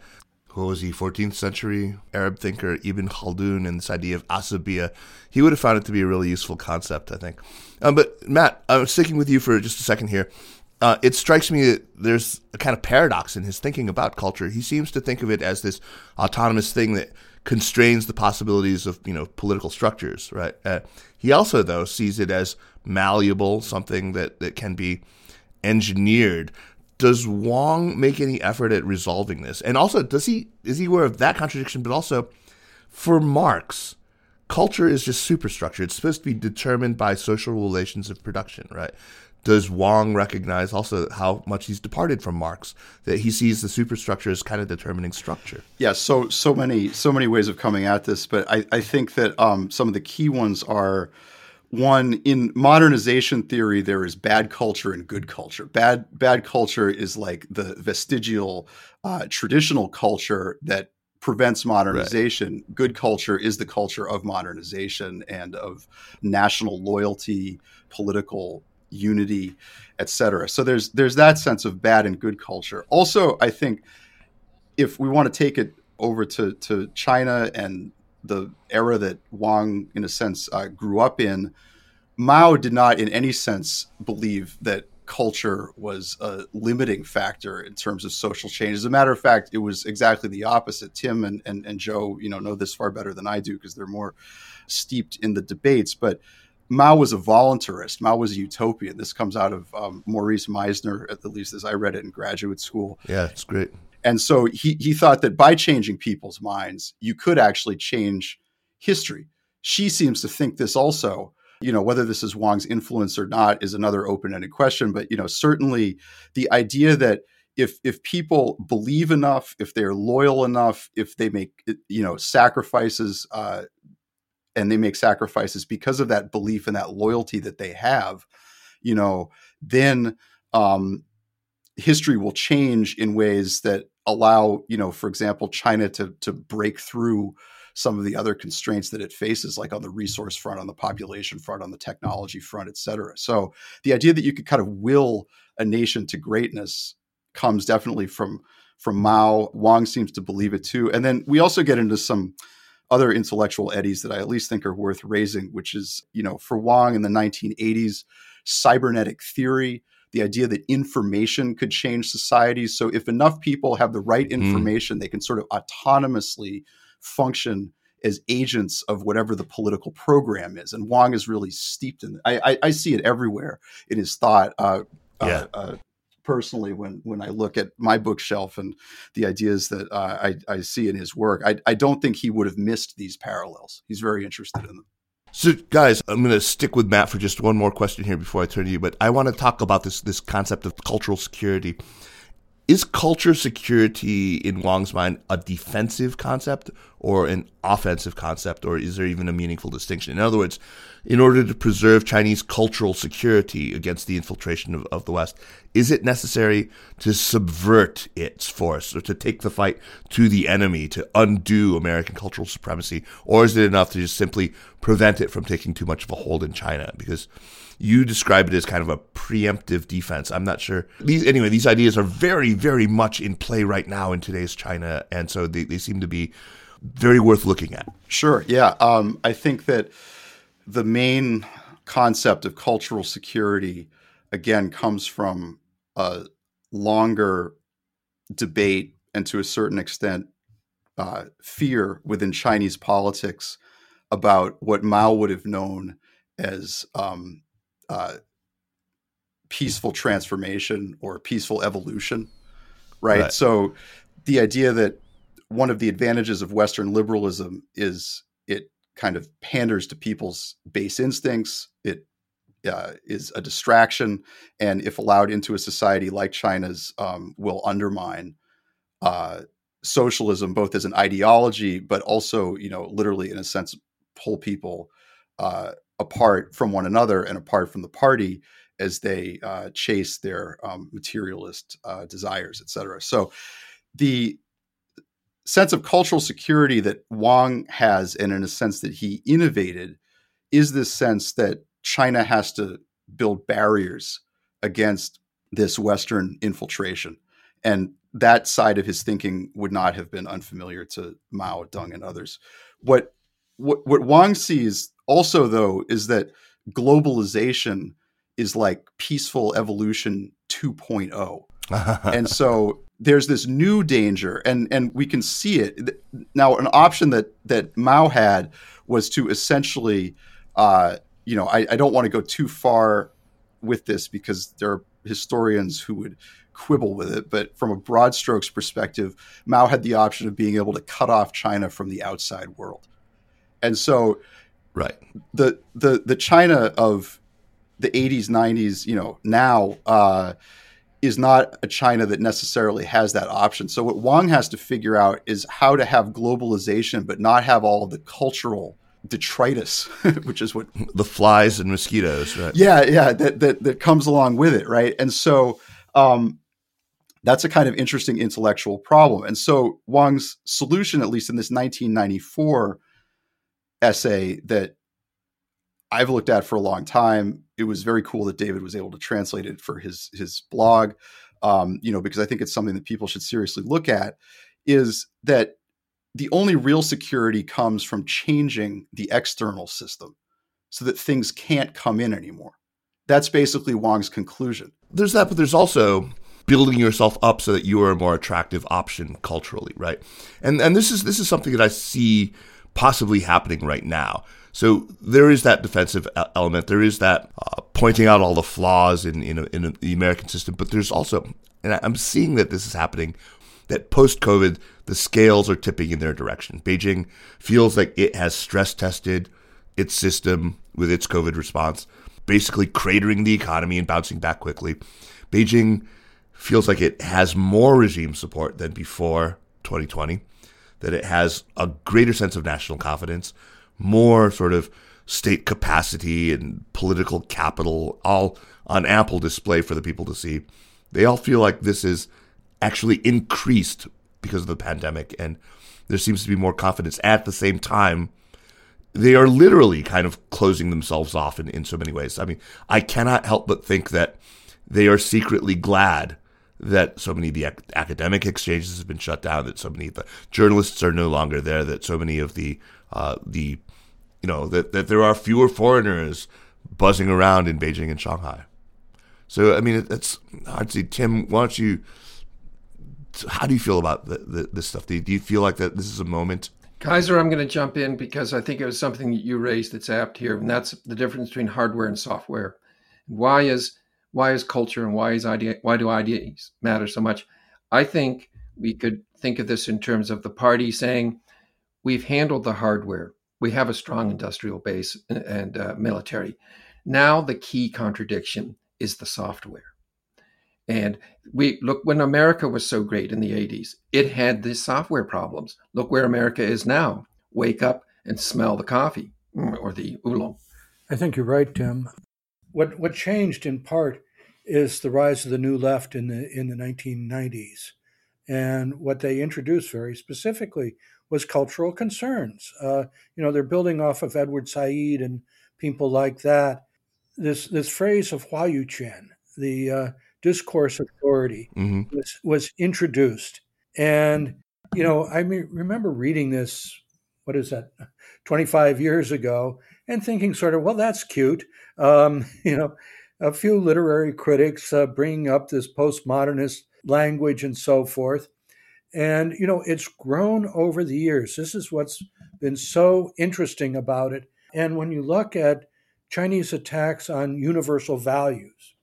who was he, 14th century Arab thinker Ibn Khaldun and this idea of asabiya. He would have found it to be a really useful concept, I think. Um, but Matt, I'm sticking with you for just a second here. Uh, it strikes me that there's a kind of paradox in his thinking about culture. He seems to think of it as this autonomous thing that constrains the possibilities of you know political structures, right? Uh, he also though sees it as malleable, something that that can be engineered does Wang make any effort at resolving this? And also, does he is he aware of that contradiction? But also, for Marx, culture is just superstructure. It's supposed to be determined by social relations of production, right? Does Wang recognize also how much he's departed from Marx? That he sees the superstructure as kind of determining structure. Yeah, so so many so many ways of coming at this, but I, I think that um, some of the key ones are one in modernization theory there is bad culture and good culture bad bad culture is like the vestigial uh, traditional culture that prevents modernization. Right. good culture is the culture of modernization and of national loyalty political unity etc so there's there's that sense of bad and good culture. Also i think if we want to take it over to to china and the era that Wang, in a sense, uh, grew up in, Mao did not, in any sense, believe that culture was a limiting factor in terms of social change. As a matter of fact, it was exactly the opposite. Tim and, and, and Joe, you know, know this far better than I do because they're more steeped in the debates. But Mao was a voluntarist. Mao was a utopian. This comes out of um, Maurice Meisner, at least as I read it in graduate school. Yeah, it's great. And so he, he thought that by changing people's minds, you could actually change history. Xi seems to think this also. You know, whether this is Wang's influence or not is another open-ended question. But you know, certainly the idea that if if people believe enough, if they're loyal enough, if they make you know sacrifices, uh, and they make sacrifices because of that belief and that loyalty that they have, you know, then um, history will change in ways that allow you know for example china to to break through some of the other constraints that it faces like on the resource front on the population front on the technology front et cetera so the idea that you could kind of will a nation to greatness comes definitely from from mao wang seems to believe it too and then we also get into some other intellectual eddies that i at least think are worth raising which is you know for wang in the 1980s cybernetic theory the idea that information could change societies. So if enough people have the right mm-hmm. information, mm. they can sort of autonomously function as agents of whatever the political program is. And Wang is really steeped in. I, I, I see it everywhere in his thought. Uh, uh yeah. Uh, personally, when when I look at my bookshelf and the ideas that uh, I, I see in his work, I, I don't think he would have missed these parallels. He's very interested in them. So, guys, I'm going to stick with Matt for just one more question here before I turn to you. But I want to talk about this this concept of cultural security. Is culture security in Wang's mind a defensive concept, or an offensive concept, or is there even a meaningful distinction? In other words, in order to preserve Chinese cultural security against the infiltration of, of the West, is it necessary to subvert its force or to take the fight to the enemy to undo American cultural supremacy? Or is it enough to just simply prevent it from taking too much of a hold in China? Because you describe it as kind of a preemptive defense. I'm not sure. These anyway, these ideas are very, very much in play right now in today's China, and so they, they seem to be very worth looking at. Sure. Yeah. Um, I think that the main concept of cultural security, again, comes from a longer debate and to a certain extent, uh, fear within Chinese politics about what Mao would have known as um, uh, peaceful transformation or peaceful evolution, right? right? So the idea that one of the advantages of Western liberalism is it kind of panders to people's base instincts. It uh, is a distraction, and if allowed into a society like China's, um, will undermine uh, socialism both as an ideology, but also, you know, literally in a sense, pull people uh, apart from one another and apart from the party as they uh, chase their um, materialist uh, desires, et cetera. So the sense of cultural security that Wang has, and in a sense that he innovated, is this sense that China has to build barriers against this Western infiltration. And that side of his thinking would not have been unfamiliar to Mao, Deng, and others. What what, what Wang sees also, though, is that globalization is like peaceful evolution 2.0. and so there's this new danger and and we can see it now an option that that mao had was to essentially uh, you know I, I don't want to go too far with this because there are historians who would quibble with it but from a broad strokes perspective mao had the option of being able to cut off china from the outside world and so right the the the china of the 80s 90s you know now uh, is not a China that necessarily has that option. So what Wang has to figure out is how to have globalization, but not have all of the cultural detritus, which is what the flies and mosquitoes, right? Yeah, yeah, that that that comes along with it, right? And so um, that's a kind of interesting intellectual problem. And so Wang's solution, at least in this 1994 essay that I've looked at for a long time. It was very cool that David was able to translate it for his his blog. Um, you know, because I think it's something that people should seriously look at. Is that the only real security comes from changing the external system so that things can't come in anymore. That's basically Wang's conclusion. There's that, but there's also building yourself up so that you are a more attractive option culturally, right? And and this is this is something that I see possibly happening right now. So there is that defensive element. There is that uh, pointing out all the flaws in in, in the American system. But there's also, and I'm seeing that this is happening, that post COVID the scales are tipping in their direction. Beijing feels like it has stress tested its system with its COVID response, basically cratering the economy and bouncing back quickly. Beijing feels like it has more regime support than before 2020, that it has a greater sense of national confidence, more sort of state capacity and political capital all on ample display for the people to see. They all feel like this is actually increased because of the pandemic and there seems to be more confidence at the same time they are literally kind of closing themselves off in, in so many ways. I mean, I cannot help but think that they are secretly glad that so many of the ac- academic exchanges have been shut down, that so many of the journalists are no longer there, that so many of the uh, the you know that that there are fewer foreigners buzzing around in Beijing and Shanghai. So I mean, it's hard to see. Tim, why don't you? How do you feel about the, the, this stuff? Do you, do you feel like that this is a moment? Kaiser, I'm going to jump in because I think it was something that you raised that's apt here, and that's the difference between hardware and software. Why is why is culture and why is idea why do ideas matter so much? I think we could think of this in terms of the party saying we've handled the hardware we have a strong industrial base and uh, military. Now, the key contradiction is the software. And we look when America was so great in the 80s, it had these software problems. Look where America is now. Wake up and smell the coffee mm, or the oolong. I think you're right, Tim. What what changed in part is the rise of the new left in the in the 1990s, and what they introduced very specifically was cultural concerns. Uh, you know, they're building off of Edward Said and people like that. This this phrase of Huayuquan, the uh, discourse authority, mm-hmm. was was introduced, and you know, I remember reading this. What is that? 25 years ago, and thinking sort of, well, that's cute. Um, you know, a few literary critics uh, bringing up this postmodernist language and so forth. And, you know, it's grown over the years. This is what's been so interesting about it. And when you look at Chinese attacks on universal values,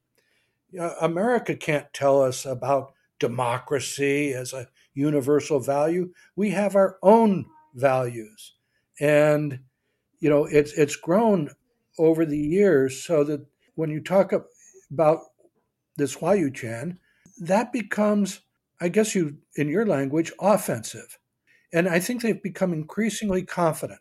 America can't tell us about democracy as a universal value. We have our own values. And, you know, it's, it's grown over the years so that when you talk about this Huayuquan, that becomes, I guess you, in your language, offensive. And I think they've become increasingly confident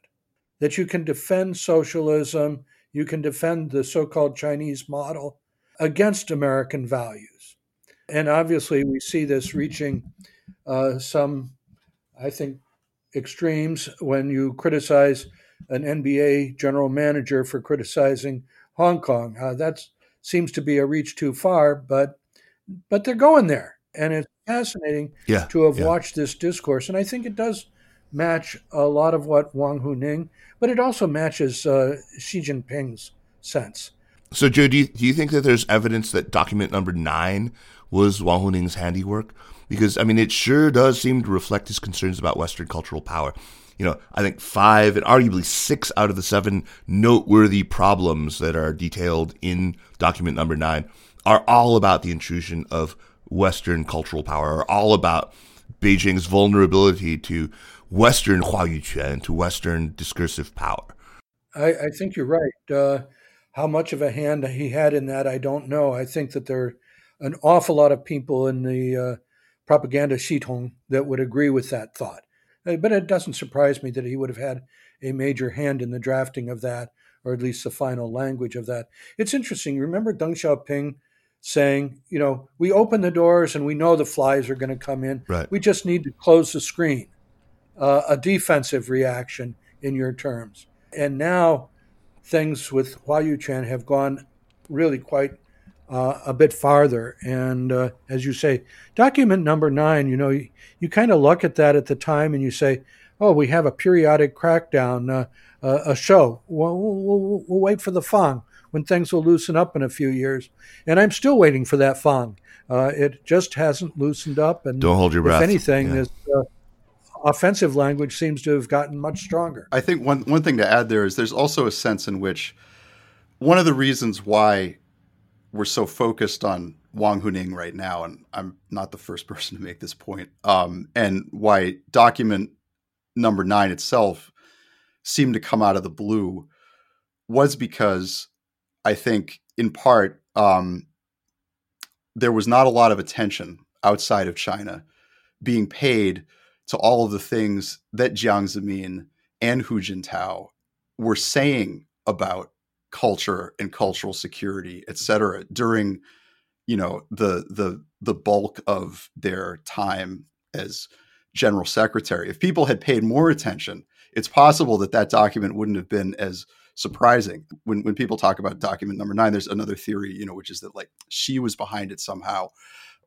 that you can defend socialism, you can defend the so called Chinese model against American values. And obviously, we see this reaching uh, some, I think, extremes when you criticize an NBA general manager for criticizing Hong Kong. Uh, that seems to be a reach too far, but but they're going there, and it's fascinating yeah, to have yeah. watched this discourse. And I think it does match a lot of what Wang Huning, but it also matches uh, Xi Jinping's sense. So, Joe, do you, do you think that there's evidence that document number nine was Wang Huning's handiwork? Because, I mean, it sure does seem to reflect his concerns about Western cultural power you know, I think five and arguably six out of the seven noteworthy problems that are detailed in document number nine are all about the intrusion of Western cultural power, are all about Beijing's vulnerability to Western Huayuquan, to Western discursive power. I, I think you're right. Uh, how much of a hand he had in that, I don't know. I think that there are an awful lot of people in the uh, propaganda Xitong that would agree with that thought. Uh, but it doesn't surprise me that he would have had a major hand in the drafting of that, or at least the final language of that. It's interesting. Remember Deng Xiaoping saying, you know, we open the doors and we know the flies are going to come in. Right. We just need to close the screen. Uh, a defensive reaction in your terms. And now things with Huayuquan have gone really quite uh, a bit farther. And uh, as you say, document number nine, you know, you, you kind of look at that at the time and you say, oh, we have a periodic crackdown, uh, uh a show. We'll, we'll, we'll, wait for the Fang when things will loosen up in a few years. And I'm still waiting for that Fang. Uh, it just hasn't loosened up. And don't hold your breath. If anything, yeah. this uh, offensive language seems to have gotten much stronger. I think one one thing to add there is there's also a sense in which one of the reasons why we're so focused on Wang Huning right now, and I'm not the first person to make this point, um, and why document number nine itself seemed to come out of the blue was because I think, in part, um, there was not a lot of attention outside of China being paid to all of the things that Jiang Zemin and Hu Jintao were saying about culture and cultural security, et cetera, during you know the the the bulk of their time as general secretary. If people had paid more attention, it's possible that that document wouldn't have been as surprising. When when people talk about document number nine, there's another theory, you know, which is that like Xi was behind it somehow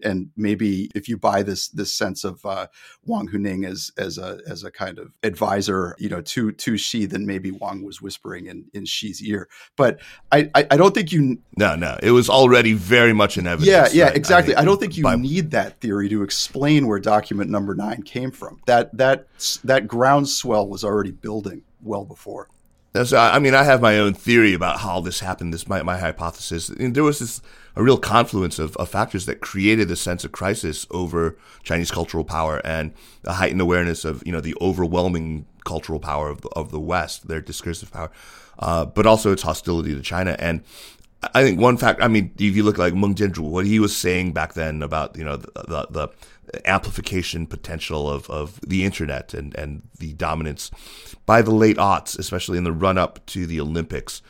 and maybe if you buy this this sense of uh, Wang Huning as as a as a kind of advisor, you know, to to Xi, then maybe Wang was whispering in in Xi's ear. But I I, I don't think you. No, no, it was already very much in evidence. Yeah, yeah, exactly. I, I don't think you by, need that theory to explain where document number nine came from. That that that groundswell was already building well before. So, I mean, I have my own theory about how this happened. This my my hypothesis. And there was this a real confluence of, of factors that created a sense of crisis over Chinese cultural power and a heightened awareness of you know the overwhelming cultural power of the, of the West, their discursive power, uh, but also its hostility to China. And I think one fact. I mean, if you look like Meng Jianzhu, what he was saying back then about you know the, the amplification potential of, of the internet and, and the dominance by the late aughts, especially in the run up to the Olympics,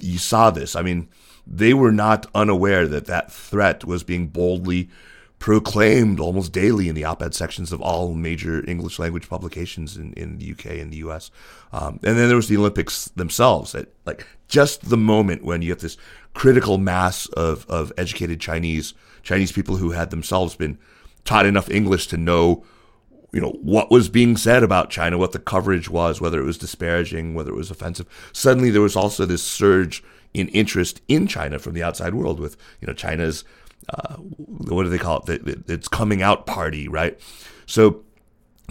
you saw this. I mean, they were not unaware that that threat was being boldly proclaimed almost daily in the op-ed sections of all major English language publications in, in the UK and the US. Um, and then there was the Olympics themselves at like just the moment when you have this critical mass of, of educated Chinese, Chinese people who had themselves been taught enough English to know, you know, what was being said about China, what the coverage was, whether it was disparaging, whether it was offensive. Suddenly there was also this surge in interest in China from the outside world with, you know, China's uh, what do they call it? It's coming out party, right? So,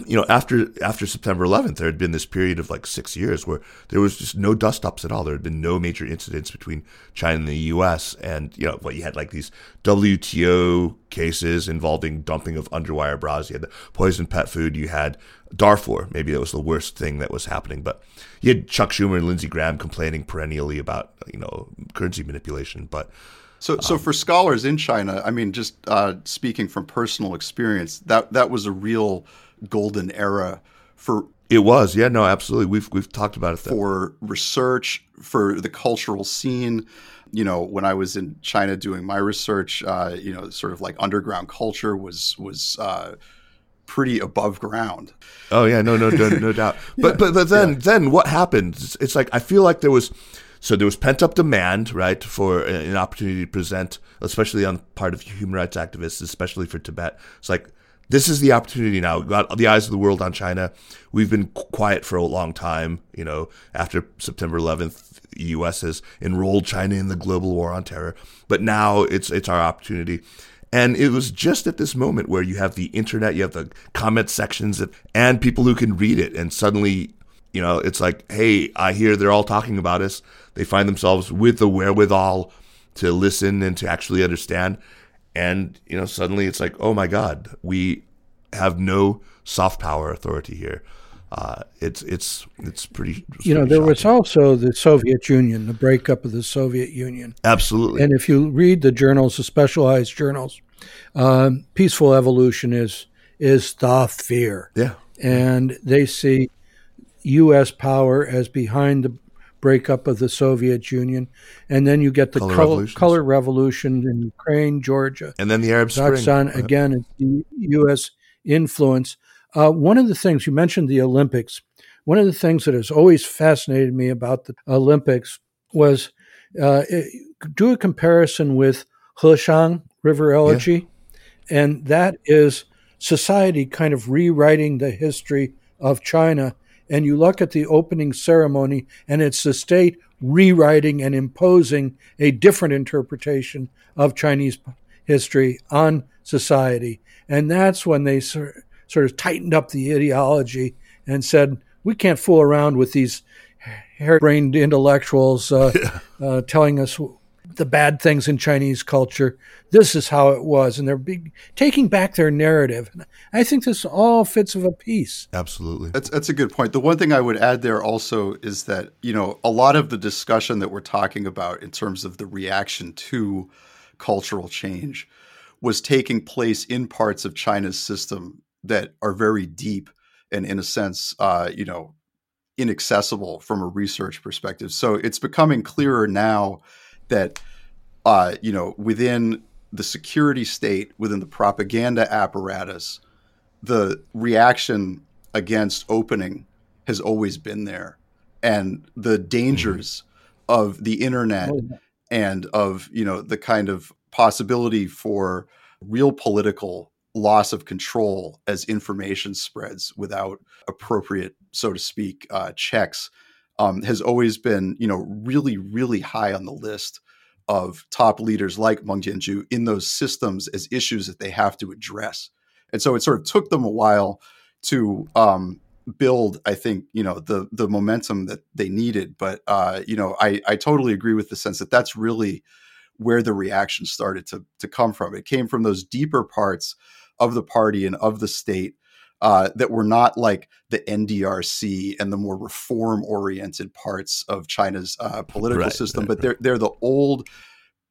you know, after after September 11th, there had been this period of like six years where there was just no dust ups at all. There had been no major incidents between China and the U.S. And you know, what you had like these WTO cases involving dumping of underwire bras. You had the poison pet food. You had Darfur. Maybe that was the worst thing that was happening. But you had Chuck Schumer and Lindsey Graham complaining perennially about you know currency manipulation. But so, so for scholars in China, I mean, just uh, speaking from personal experience, that that was a real golden era for. It was, yeah, no, absolutely. We've we've talked about it for research, for the cultural scene. You know, when I was in China doing my research, uh, you know, sort of like underground culture was was uh, pretty above ground. Oh yeah, no, no, no, no doubt. But yeah. but but then yeah. then what happened? It's, it's like I feel like there was so there was pent up demand, right, for uh, an opportunity to present, especially on the part of human rights activists, especially for Tibet. It's like this is the opportunity now. We've got the eyes of the world on China. We've been quiet for a long time. You know, after September 11th, the U.S. has enrolled China in the global war on terror. But now it's it's our opportunity. And it was just at this moment where you have the internet, you have the comment sections, and people who can read it, and suddenly you know, it's like, hey, I hear they're all talking about us. They find themselves with the wherewithal to listen and to actually understand. And, you know, suddenly it's like, oh my God, we have no soft power authority here. Uh, it's it's it's pretty. It's you know, pretty there shocking. was also the Soviet Union, the breakup of the Soviet Union. Absolutely. And if you read the journals, the specialized journals, um, peaceful evolution is is the fear. Yeah. And they see U.S. power as behind the breakup of the Soviet Union, and then you get the color, color, color revolution in Ukraine, Georgia, and then the Arab Spring. Again, is the U.S. influence. Uh, one of the things you mentioned the Olympics. One of the things that has always fascinated me about the Olympics was uh, do a comparison with Heshang River Elegy, yeah. and that is society kind of rewriting the history of China and you look at the opening ceremony, and it's the state rewriting and imposing a different interpretation of Chinese history on society. And that's when they sort of tightened up the ideology and said, we can't fool around with these hair-brained intellectuals uh, uh, telling us the bad things in Chinese culture. This is how it was, and they're taking back their narrative. I think this all fits of a piece. Absolutely, that's that's a good point. The one thing I would add there also is that you know a lot of the discussion that we're talking about in terms of the reaction to cultural change was taking place in parts of China's system that are very deep and, in a sense, uh, you know, inaccessible from a research perspective. So it's becoming clearer now that uh, you know within the security state, within the propaganda apparatus, the reaction against opening has always been there, and the dangers mm-hmm. of the internet oh, and of you know the kind of possibility for real political loss of control as information spreads without appropriate, so to speak, uh, checks um, has always been, you know, really, really high on the list of top leaders like Meng Jianzhu in those systems as issues that they have to address. And so it sort of took them a while to um, build, I think, you know, the the momentum that they needed. But uh, you know, I, I totally agree with the sense that that's really where the reaction started to to come from. It came from those deeper parts of the party and of the state uh, that were not like the NDRC and the more reform oriented parts of China's uh, political Right, system, right, but they're they're the old,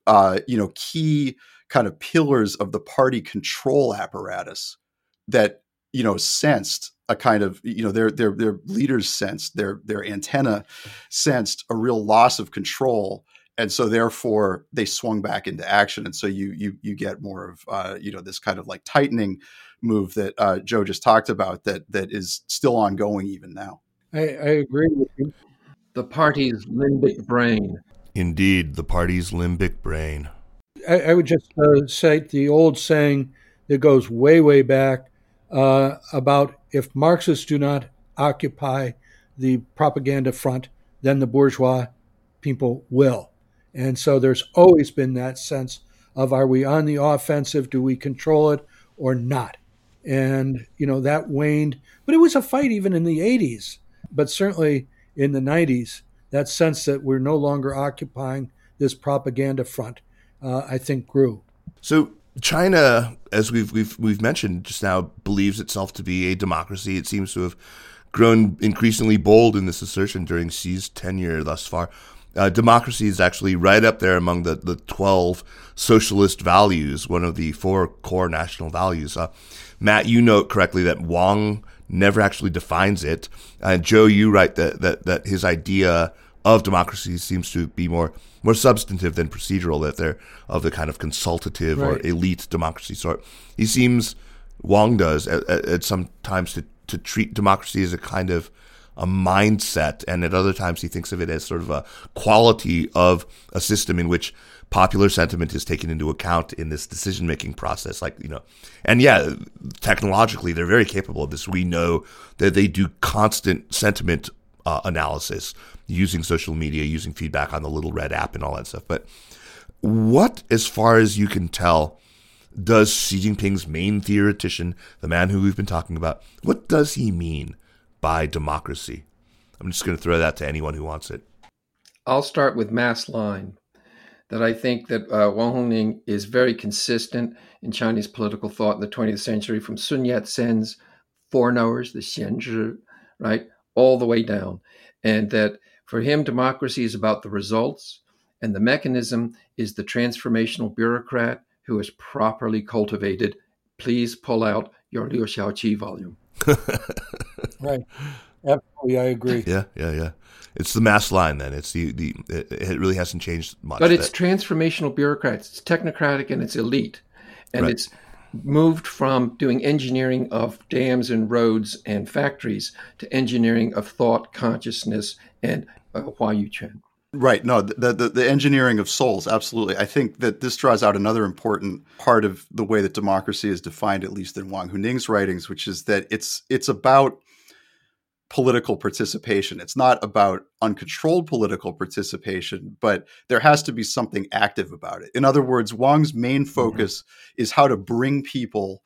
uh, you know, key kind of pillars of the party control apparatus that you know sensed a kind of you know their their their leaders sensed their their antenna sensed a real loss of control and so therefore they swung back into action. And so you you you get more of uh, you know this kind of like tightening move that uh, Joe just talked about that that is still ongoing even now. I, I agree with you. The party's limbic brain. Indeed, the party's limbic brain. I, I would just uh, cite the old saying that goes way, way back uh, about if Marxists do not occupy the propaganda front, then the bourgeois people will. And so there's always been that sense of are we on the offensive? Do we control it or not? And, you know, that waned. But it was a fight even in the 80s, but certainly in the 90s, that sense that we're no longer occupying this propaganda front, uh, I think, grew. So China, as we've we've we've mentioned just now, believes itself to be a democracy. It seems to have grown increasingly bold in this assertion during Xi's tenure thus far. Uh, democracy is actually right up there among the, the 12 socialist values, one of the four core national values. Uh, Matt, you note correctly that Wang never actually defines it. Uh, Joe, you write that, that, that his idea of democracy seems to be more more substantive than procedural. That they're of the kind of consultative or elite democracy sort. He seems Wang does at, at, at some times to to treat democracy as a kind of a mindset, and at other times he thinks of it as sort of a quality of a system in which popular sentiment is taken into account in this decision making process. Like you know, and yeah, technologically they're very capable of this. We know that they do constant sentiment uh, analysis using social media, using feedback on the little red app and all that stuff. But what, as far as you can tell, does Xi Jinping's main theoretician, the man who we've been talking about, what does he mean by democracy? I'm just going to throw that to anyone who wants it. I'll start with mass line. That I think that uh, Wang Huning is very consistent in Chinese political thought in the 20th century, from Sun Yat sen's foreknowers, the Xianzhi, right, all the way down. And that for him, democracy is about the results, and the mechanism is the transformational bureaucrat who is properly cultivated. Please pull out your Liu Shaoqi volume. Right. Absolutely, I agree. Yeah, yeah, yeah. It's the mass line then. It's the the. It, it really hasn't changed much. But it's That- transformational bureaucrats. It's technocratic and it's elite. And Right. it's moved from doing engineering of dams and roads and factories to engineering of thought, consciousness, and uh, Huayuquan. Right. No, the, the the engineering of souls, absolutely. I think that this draws out another important part of the way that democracy is defined, at least in Wang Huning's writings, which is that it's it's about political participation. It's not about uncontrolled political participation, but there has to be something active about it. In other words, Wang's main mm-hmm. focus is how to bring people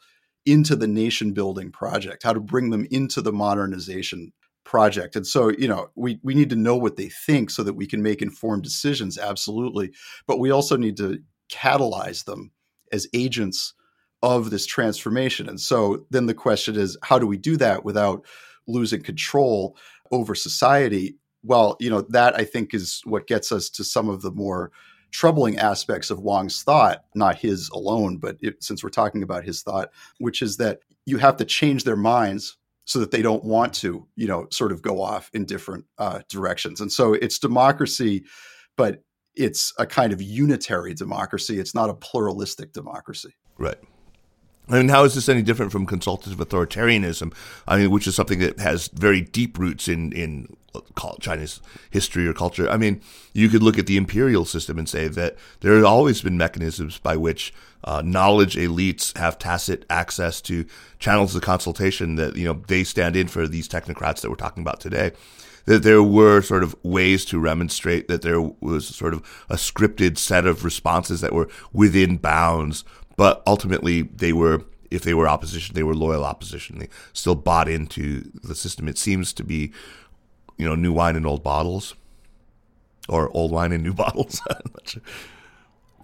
into the nation building project, how to bring them into the modernization project. And so, you know, we we need to know what they think so that we can make informed decisions absolutely, but we also need to catalyze them as agents of this transformation. And so then the question is how do we do that without losing control over society? Well, you know, that I think is what gets us to some of the more troubling aspects of Wang's thought, not his alone, but it, since we're talking about his thought, which is that you have to change their minds so that they don't want to, you know, sort of go off in different uh, directions. And so it's democracy, but it's a kind of unitary democracy. It's not a pluralistic democracy. Right. I mean, how is this any different from consultative authoritarianism? I mean, which is something that has very deep roots in in Chinese history or culture. I mean, you could look at the imperial system and say that there have always been mechanisms by which uh, knowledge elites have tacit access to channels of consultation that you know they stand in for these technocrats that we're talking about today that there were sort of ways to remonstrate that there was sort of a scripted set of responses that were within bounds, but ultimately they were, if they were opposition, they were loyal opposition. They still bought into the system. It seems to be, you know, new wine in old bottles, or old wine in new bottles. Sure.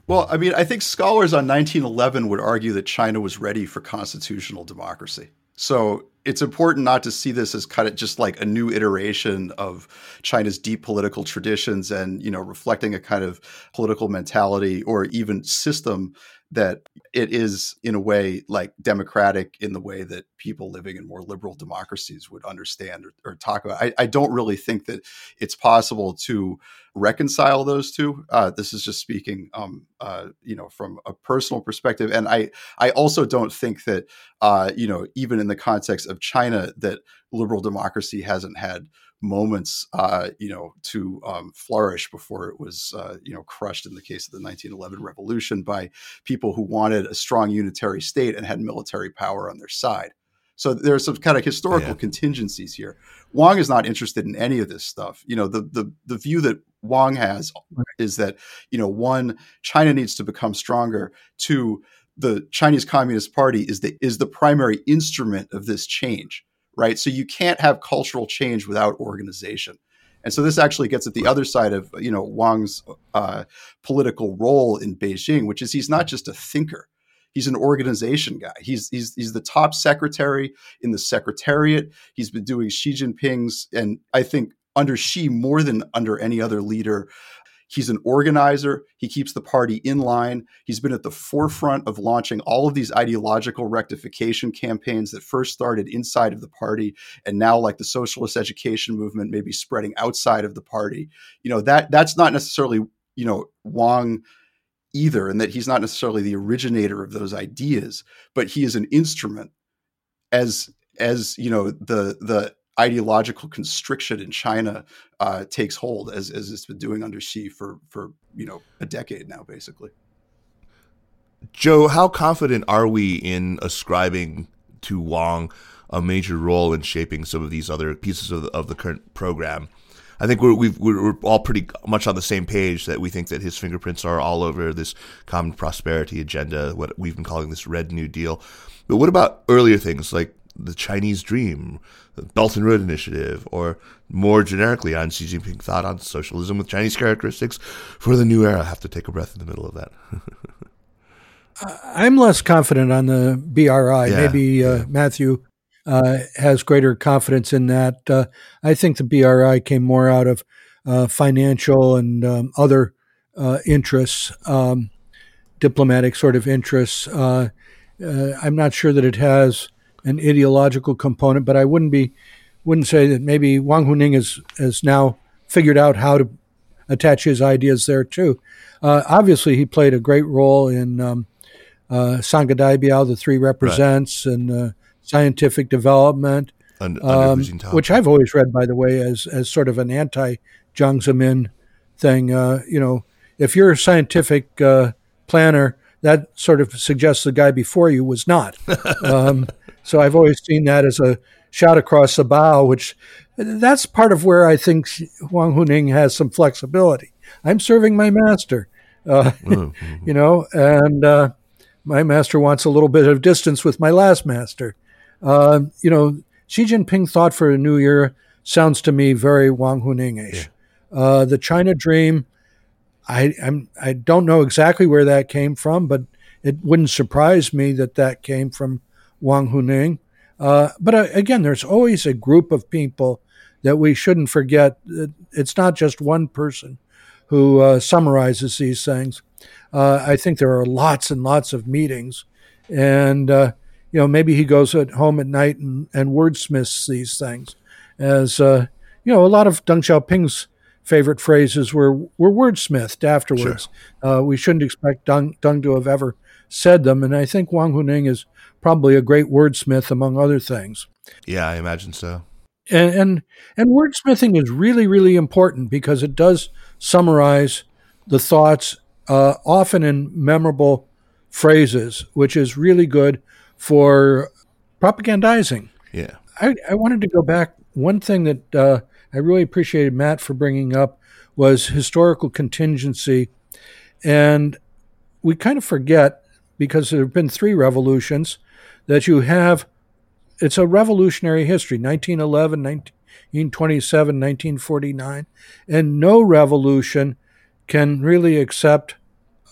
Well, I mean, I think scholars on 1911 would argue that China was ready for constitutional democracy. So it's important not to see this as kind of just like a new iteration of China's deep political traditions and you know reflecting a kind of political mentality or even system that it is in a way like democratic in the way that people living in more liberal democracies would understand or, or talk about. I, I, don't really think that it's possible to reconcile those two. Uh, this is just speaking, um, uh, you know, from a personal perspective, and I I also don't think that uh, you know even in the context of China that liberal democracy hasn't had moments, uh, you know, to um, flourish before it was, uh, you know, crushed in the case of the 1911 revolution by people who wanted a strong unitary state and had military power on their side. So there's some kind of historical yeah. contingencies here. Wang is not interested in any of this stuff. You know, the the the view that Wang has is that you know, one, China needs to become stronger. Two, the Chinese Communist Party is the is the primary instrument of this change right? So you can't have cultural change without organization. And so this actually gets at the other side of you know Wang's uh, political role in Beijing, which is he's not just a thinker; he's an organization guy. He's he's he's the top secretary in the secretariat. He's been doing Xi Jinping's, and I think under Xi more than under any other leader, He's an organizer. He keeps the party in line. He's been at the forefront of launching all of these ideological rectification campaigns that first started inside of the party and now like the socialist education movement maybe spreading outside of the party. You know, that that's not necessarily, you know, Wang either and that he's not necessarily the originator of those ideas, but he is an instrument as as, you know, the the ideological constriction in China uh, takes hold, as, as it's been doing under Xi for for you know a decade now, basically. Joe, how confident are we in ascribing to Wang a major role in shaping some of these other pieces of the, of the current program? I think we're, we are all pretty much on the same page that we think that his fingerprints are all over this common prosperity agenda, what we've been calling this Red New Deal. But what about earlier things like the Chinese Dream, the Belt and Road Initiative, or more generically on Xi Jinping thought on socialism with Chinese characteristics for the new era. I have to take a breath in the middle of that. I'm less confident on the BRI. Yeah, Maybe uh, yeah. Matthew uh, has greater confidence in that. Uh, I think the BRI came more out of uh, financial and um, other uh, interests, um, diplomatic sort of interests. Uh, I'm not sure that it has an ideological component, but I wouldn't be wouldn't say that maybe Wang Huning has has now figured out how to attach his ideas there too. Uh, obviously, he played a great role in um, uh, Sange Daibiao, the three represents, right. and uh, scientific development, um, which I've always read, by the way, as as sort of an anti Jiang Zemin thing. Uh, you know, if you're a scientific uh, planner, that sort of suggests the guy before you was not. Um, so I've always seen that as a shot across the bow, which that's part of where I think Wang Huning has some flexibility. I'm serving my master, uh, mm-hmm. you know, and uh, my master wants a little bit of distance with my last master. Uh, you know, Xi Jinping thought for a new year sounds to me very Wang Huning-ish. Yeah. Uh, the China Dream, I I'm, I don't know exactly where that came from, but it wouldn't surprise me that that came from Wang Huning. Uh, but uh, again, there's always a group of people that we shouldn't forget. It's not just one person who uh, summarizes these things. Uh, I think there are lots and lots of meetings, and uh, you know maybe he goes at home at night and, and wordsmiths these things. As uh, you know, a lot of Deng Xiaoping's favorite phrases were were wordsmithed afterwards. Sure. we shouldn't expect Deng, Deng to have ever said them, and I think Wang Huning is probably a great wordsmith among other things. Yeah, I imagine so. And, and and, wordsmithing is really really important because it does summarize the thoughts uh, often in memorable phrases, which is really good for propagandizing. Yeah, I, I wanted to go back. One thing that uh, I really appreciated Matt for bringing up was historical contingency, and we kind of forget because there have been three revolutions that you have it's a revolutionary history 1911 1927 1949 and no revolution can really accept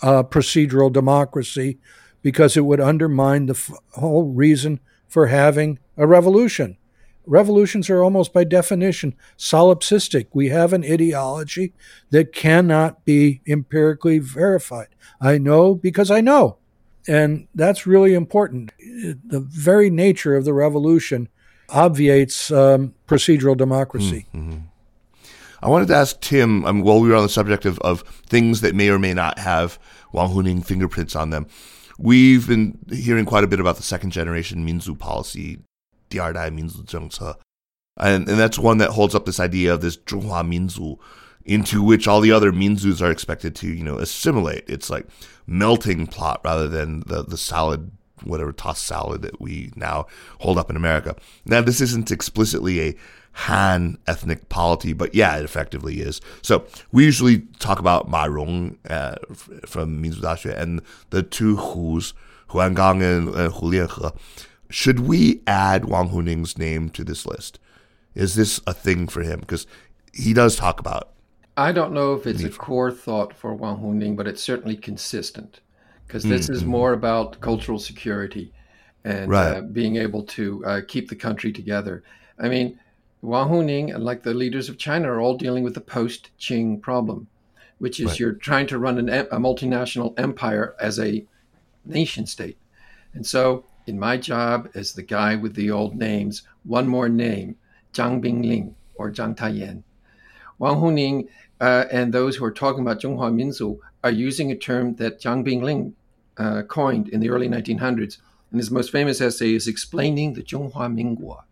uh, procedural democracy because it would undermine the f- whole reason for having a revolution. Revolutions are almost by definition solipsistic. We have an ideology that cannot be empirically verified. I know because I know. And that's really important. The very nature of the revolution obviates um, procedural democracy. Mm-hmm. I wanted to ask Tim, um, while we were on the subject of, of things that may or may not have Wang Huning fingerprints on them, we've been hearing quite a bit about the second generation Minzu policy, Di'erdai Minzu Zhengce. And, and that's one that holds up this idea of this Zhonghua Minzu into which all the other Minzus are expected to, you know, assimilate. It's like melting pot rather than the, the salad, whatever tossed salad that we now hold up in America. Now, this isn't explicitly a Han ethnic polity, but yeah, it effectively is. So we usually talk about Ma Rong uh, from Minzu and the two Hus, Hu Angang and uh, Hu Lianhe. Should we add Wang Huning's name to this list? Is this a thing for him? Because he does talk about. I don't know if it's a core thought for Wang Huning, but it's certainly consistent because this mm-hmm. is more about cultural security and right. uh, being able to uh, keep the country together. I mean, Wang Huning, and like the leaders of China, are all dealing with the post Qing problem, which is right. you're trying to run an, a multinational empire as a nation state. And so, in my job as the guy with the old names, one more name, Zhang Binglin or Zhang Taiyan. Wang Huning uh, and those who are talking about Zhonghua Minzu are using a term that Zhang Binglin uh, coined in the early 1900s. And his most famous essay is Explaining the Zhonghua Minguo.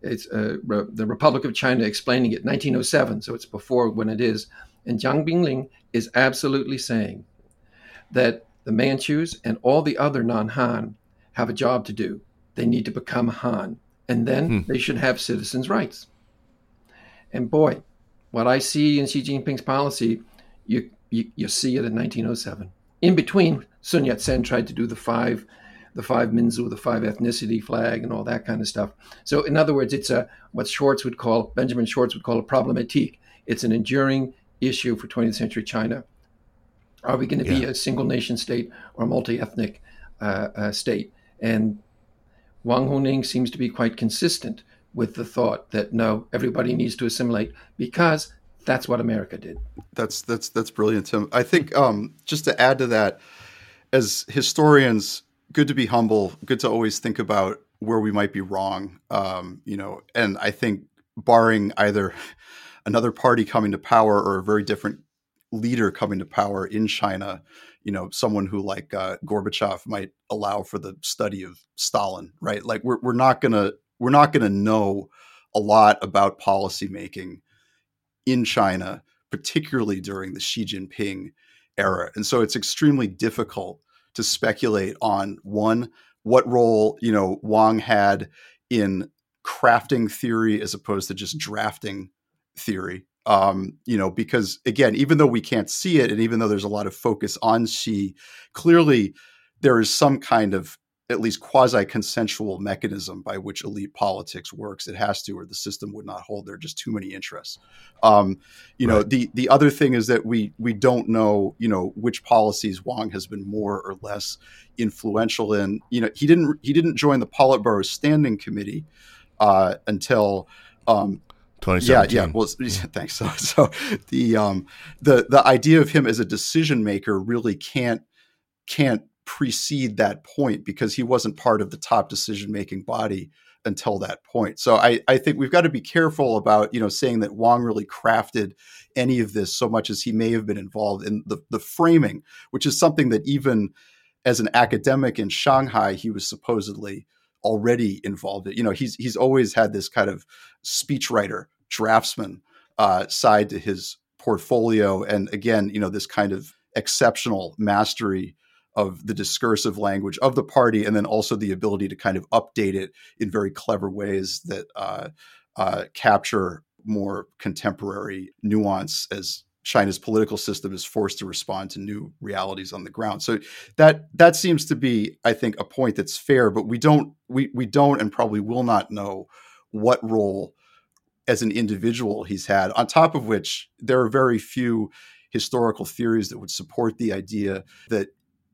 It's uh, Re- the Republic of China explaining it, 1907, so it's before when it is. And Zhang Binglin is absolutely saying that the Manchus and all the other non Han have a job to do. They need to become Han, and then hmm. they should have citizens' rights. And boy, what I see in Xi Jinping's policy, you, you, you see it in 1907. In between, Sun Yat sen tried to do the five, the five Minzu, the five ethnicity flag, and all that kind of stuff. So, in other words, it's a what Schwartz would call Benjamin Schwartz would call a problematique. It's an enduring issue for 20th century China. Are we going to yeah. be a single nation state or a multi ethnic uh, uh, state? And Wang Huning seems to be quite consistent with the thought that no, everybody needs to assimilate because that's what America did. That's that's that's brilliant, Tim. I think um, just to add to that, as historians, good to be humble, good to always think about where we might be wrong. Um, you know, and I think barring either another party coming to power or a very different leader coming to power in China, you know, someone who like uh, Gorbachev might allow for the study of Stalin, right? Like we're we're not gonna we're not going to know a lot about policymaking in China, particularly during the Xi Jinping era. And so it's extremely difficult to speculate on one, what role, you know, Wang had in crafting theory as opposed to just drafting theory. Um, you know, because again, even though we can't see it, and even though there's a lot of focus on Xi, clearly there is some kind of at least quasi consensual mechanism by which elite politics works. It has to, or the system would not hold. There are just too many interests. Um, you right. know, the the other thing is that we we don't know, you know, which policies Wang has been more or less influential in. You know, he didn't he didn't join the Politburo Standing Committee uh, until. Um, yeah, yeah. Well, thanks. So, so the um, the the idea of him as a decision maker really can't can't precede that point because he wasn't part of the top decision making body until that point. So I, I think we've got to be careful about, you know, saying that Wang really crafted any of this so much as he may have been involved in the, the framing, which is something that even as an academic in Shanghai, he was supposedly already involved in. You know, he's he's always had this kind of speechwriter, draftsman uh, side to his portfolio. And again, you know, this kind of exceptional mastery of the discursive language of the party, and then also the ability to kind of update it in very clever ways that uh, uh, capture more contemporary nuance as China's political system is forced to respond to new realities on the ground. So that that seems to be, I think, a point that's fair. But we don't we we don't and probably will not know what role as an individual he's had. On top of which, there are very few historical theories that would support the idea that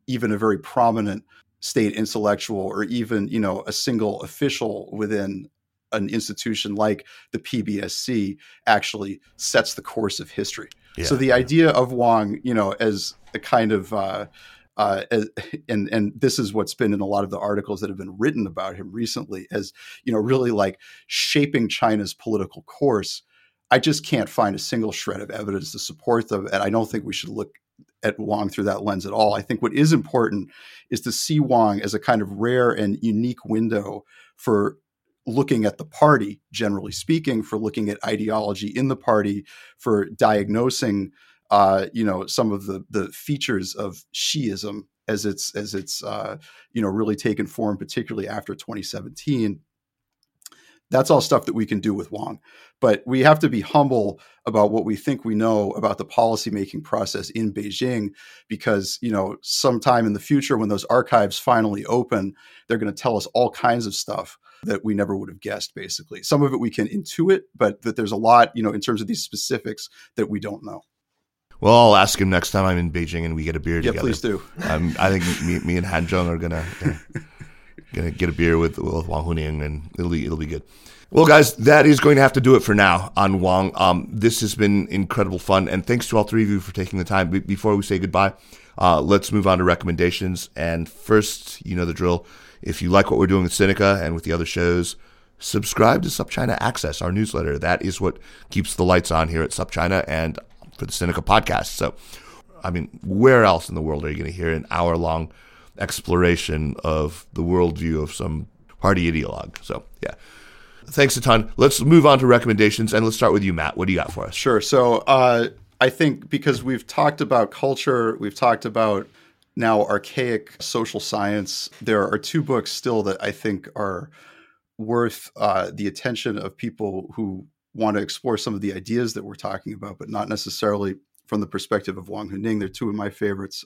even a very prominent state intellectual or even you know a single official within an institution like the PBSC actually sets the course of history. Yeah. So the idea of Wang, you know, as a kind of uh, uh, as, and and this is what's been in a lot of the articles that have been written about him recently, as you know, really like shaping China's political course. I just can't find a single shred of evidence to support them, and I don't think we should look at Wang through that lens at all. I think what is important is to see Wang as a kind of rare and unique window for looking at the party, generally speaking, for looking at ideology in the party, for diagnosing, uh, you know, some of the the features of Shiism as it's as it's uh, you know really taken form, particularly after 2017. That's all stuff that we can do with Wang, but we have to be humble about what we think we know about the policymaking process in Beijing, because you know sometime in the future when those archives finally open, they're going to tell us all kinds of stuff that we never would have guessed basically some of it we can intuit but that there's a lot you know in terms of these specifics that we don't know well, I'll ask him next time I'm in Beijing and we get a beer yeah, together. please do. Um, I think me, me and Han Zheng are gonna gonna get a beer with, with Wang Huning and it'll be it'll be good. Well, guys, that is going to have to do it for now on Wang. Um, this has been incredible fun, and thanks to all three of you for taking the time. Be- before we say goodbye, uh, let's move on to recommendations. And first, you know the drill. If you like what we're doing with Sinica and with the other shows, subscribe to SupChina Access, our newsletter. That is what keeps the lights on here at SupChina and for the Sinica podcast. So, I mean, where else in the world are you going to hear an hour long exploration of the worldview of some party ideologue? So, yeah. Thanks a ton. Let's move on to recommendations and let's start with you, Matt. What do you got for us? Sure. So, uh, I think because we've talked about culture, we've talked about now archaic social science. There are two books still that I think are worth uh, the attention of people who want to explore some of the ideas that we're talking about, but not necessarily from the perspective of Wang Huning. They're two of my favorites.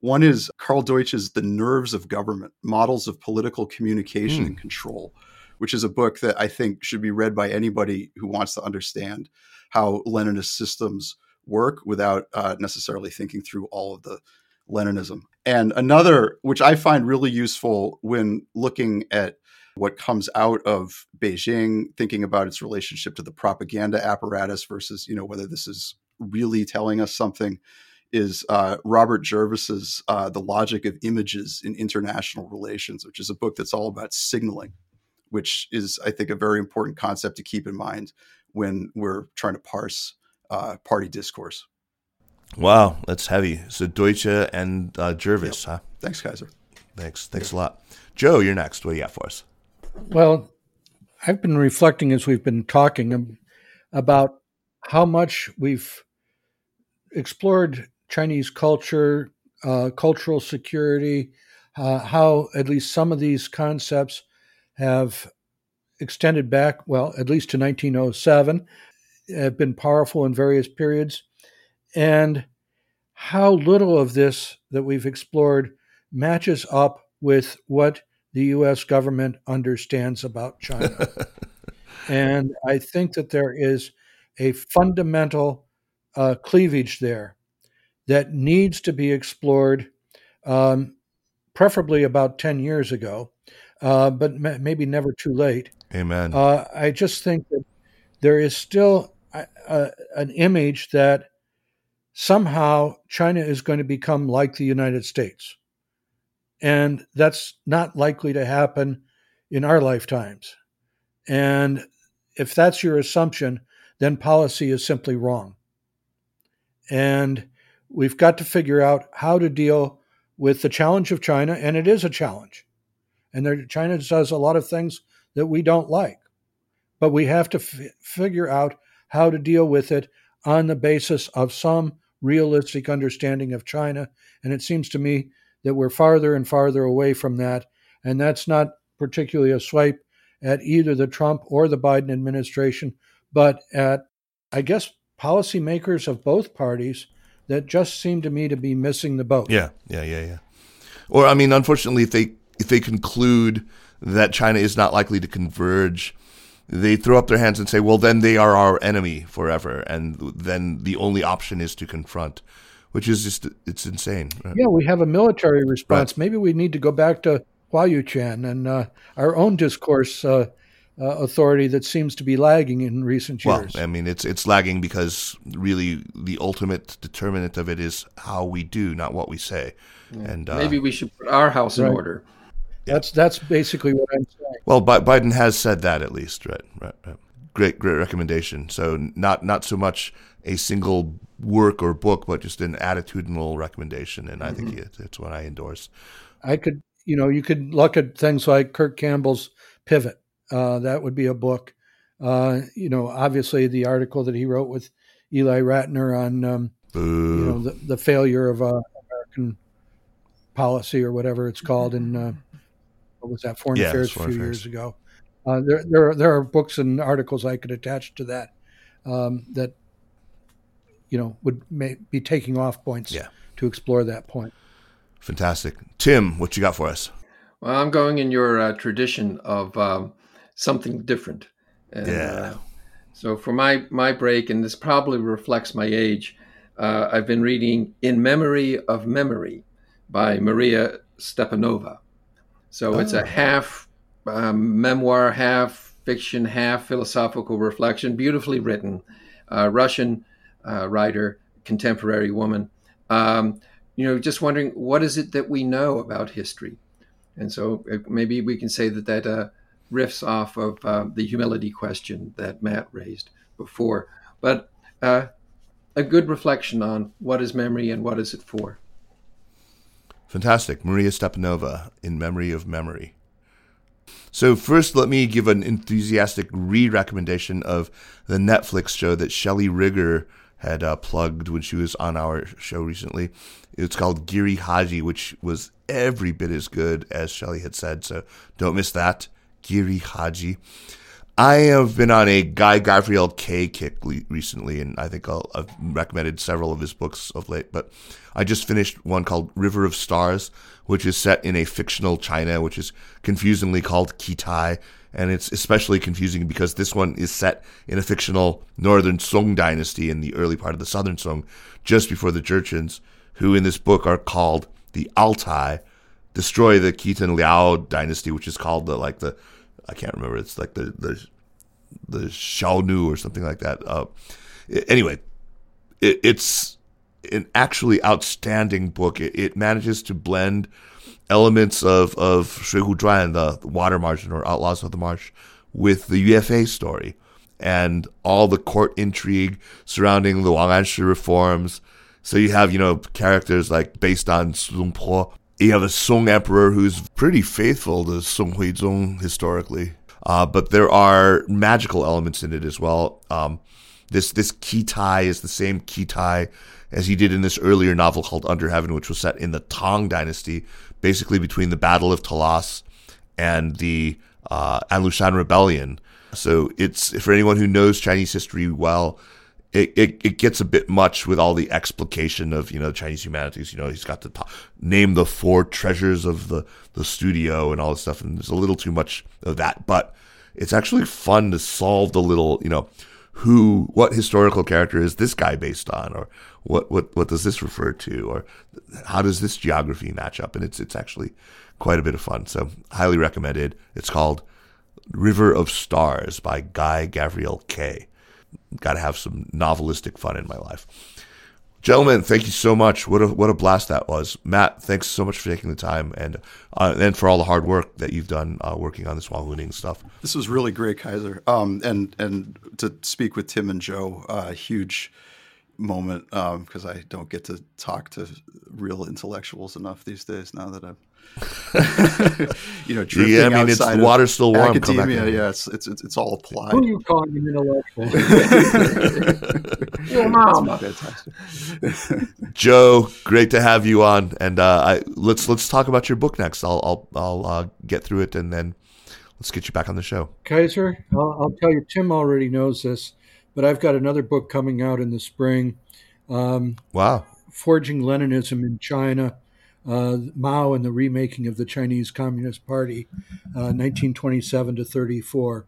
One is Carl Deutsch's The Nerves of Government Models of Political Communication mm. and Control, which is a book that I think should be read by anybody who wants to understand how Leninist systems work without uh, necessarily thinking through all of the Leninism. And another, which I find really useful when looking at what comes out of Beijing, thinking about its relationship to the propaganda apparatus versus, you know, whether this is really telling us something, is uh, Robert Jervis's uh, The Logic of Images in International Relations, which is a book that's all about signaling, which is, I think, a very important concept to keep in mind when we're trying to parse uh, party discourse. Wow, that's heavy. So Deutsch and uh, Jervis, yep. huh? Thanks, Kaiser. Thanks. Thanks a lot. Joe, you're next. What do you got for us? Well, I've been reflecting as we've been talking about how much we've explored Chinese culture, uh, cultural security, uh, how at least some of these concepts have extended back, well, at least to 1907, have been powerful in various periods and how little of this that we've explored matches up with what the US government understands about China. and I think that there is a fundamental uh, cleavage there that needs to be explored, um, preferably about 10 years ago, uh, but maybe never too late. Amen. Uh, I just think that there is still a, a, an image that somehow China is going to become like the United States. And that's not likely to happen in our lifetimes. And if that's your assumption, then policy is simply wrong. And we've got to figure out how to deal with the challenge of China, and it is a challenge. And there, China does a lot of things that we don't like, but we have to f- figure out how to deal with it on the basis of some realistic understanding of China. And it seems to me that we're farther and farther away from that. And that's not particularly a swipe at either the Trump or the Biden administration, but at, I guess, policymakers of both parties that just seem to me to be missing the boat. Yeah, yeah, yeah, yeah. Or I mean, unfortunately, if they if they conclude that China is not likely to converge they throw up their hands and say, well, then they are our enemy forever. And then the only option is to confront, which is just it's insane. Right? Yeah, we have a military response. Right. Maybe we need to go back to Huayuquan and uh, our own discourse uh, uh, authority that seems to be lagging in recent years. Well, I mean, it's it's lagging because really the ultimate determinant of it is how we do, not what we say. Yeah. And uh, maybe we should put our house right. in order. That's that's basically what I'm saying. Well, Biden has said that at least, right? Right. right. Great, great recommendation. So not not so much a single work or book, but just an attitudinal recommendation, and mm-hmm. I think mm-hmm. it's what I endorse. I could, you know, you could look at things like Kurt Campbell's Pivot. Uh, that would be a book. Uh, you know, obviously the article that he wrote with Ely Ratner on, um, you know, the, the failure of uh, American policy or whatever it's called in uh, what was that Foreign yeah, Affairs a few affairs. years ago. Uh, there, there, are, there are books and articles I could attach to that um, that you know would may, be taking off points yeah. to explore that point. Fantastic, Tim. What you got for us? Well, I'm going in your uh, tradition of um, something different. And, yeah. Uh, so for my my break, and this probably reflects my age, uh, I've been reading "In Memory of Memory" by Maria Stepanova. So oh. it's a oh. half um, memoir, half fiction, half philosophical reflection, beautifully written. Uh, Russian uh, writer, contemporary woman. Um, you know, just wondering what is it that we know about history, and so uh, maybe we can say that that uh, riffs off of uh, the humility question that Matt raised before, but uh, a good reflection on what is memory and what is it for. Fantastic, Maria Stepanova, in memory of memory. So first, let me give an enthusiastic re-recommendation of the Netflix show that Shelley Rigger had uh, plugged when she was on our show recently. It's called Giri Haji, which was every bit as good as Shelley had said. So don't miss that. Giri Haji. I have been on a Guy Gavriel Kay kick recently, and I think i have recommended several of his books of late. But I just finished one called River of Stars, which is set in a fictional China, which is confusingly called Kitai and it's especially confusing because this one is set in a fictional northern Song dynasty in the early part of the southern Song, just before the Jurchens, who in this book are called the Altai, destroy the Khitan Liao dynasty, which is called the like the I can't remember. It's like the the the Xiaonu or something like that. Uh, anyway, it, it's an actually outstanding book. It, it manages to blend elements of of Zhuan, the, the Water Margin or Outlaws of the Marsh, with the Yue Fei story and all the court intrigue surrounding the Wang Anshi reforms. So you have, you know, characters like based on Song Po. You have a Song emperor who's pretty faithful to Song Huizong historically. Uh, but there are magical elements in it as well. Um, this this Kitai is the same Kitai as he did in this earlier novel called Under Heaven, which was set in the Tang Dynasty, basically between the Battle of Talas and the uh, An Lushan Rebellion. So it's for anyone who knows Chinese history well, it, it, it gets a bit much with all the explication of you know Chinese humanities. You know, he's got to name the four treasures of the the studio and all this stuff, and there's a little too much of that. But it's actually fun to solve the little you know who what historical character is this guy based on or what what what does this refer to or how does this geography match up and it's it's actually quite a bit of fun so highly recommended it's called river of stars by guy gavriel kay got to have some novelistic fun in my life. Gentlemen thank you so much. What a what a blast that was. Matt thanks so much for taking the time and uh, and for all the hard work that you've done uh, working on this Wang Huning stuff. This was really great kaiser. Um, and and to speak with tim and joe uh, huge moment because um, I don't get to talk to real intellectuals enough these days. Now that I'm, you know, drifting yeah, I mean, it's the water's still warm. Academia, yeah, it's, it's it's all applied. Who are you calling an intellectual? Your mom. Joe, great to have you on, and uh, I, let's let's talk about your book next. I'll I'll I'll uh, get through it, and then let's get you back on the show. Kaiser, I'll, I'll tell you, Tim already knows this but I've got another book coming out in the spring. Um, wow. Forging Leninism in China, uh, Mao and the Remaking of the Chinese Communist Party, uh, 1927 to 34.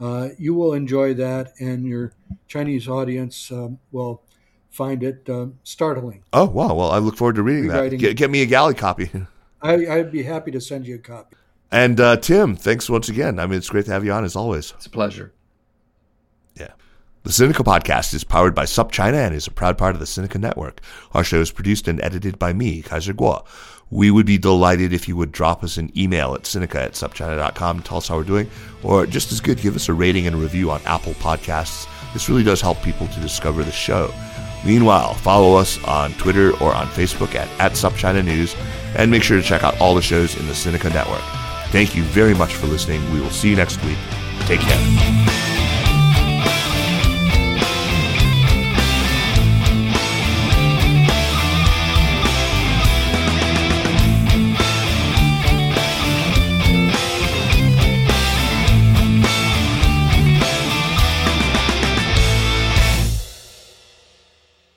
Uh, you will enjoy that, and your Chinese audience um, will find it uh, startling. Oh, wow. Well, I look forward to reading that. Get, get me a galley copy. I, I'd be happy to send you a copy. And uh, Tim, thanks once again. I mean, it's great to have you on as always. It's a pleasure. The Sinica podcast is powered by SupChina and is a proud part of the Sinica Network. Our show is produced and edited by me, Kaiser Kuo. We would be delighted if you would drop us an email at Sinica at supchina.com and tell us how we're doing, or just as good, give us a rating and review on Apple Podcasts. This really does help people to discover the show. Meanwhile, follow us on Twitter or on Facebook at, at SupChina News, and make sure to check out all the shows in the Sinica Network. Thank you very much for listening. We will see you next week. Take care.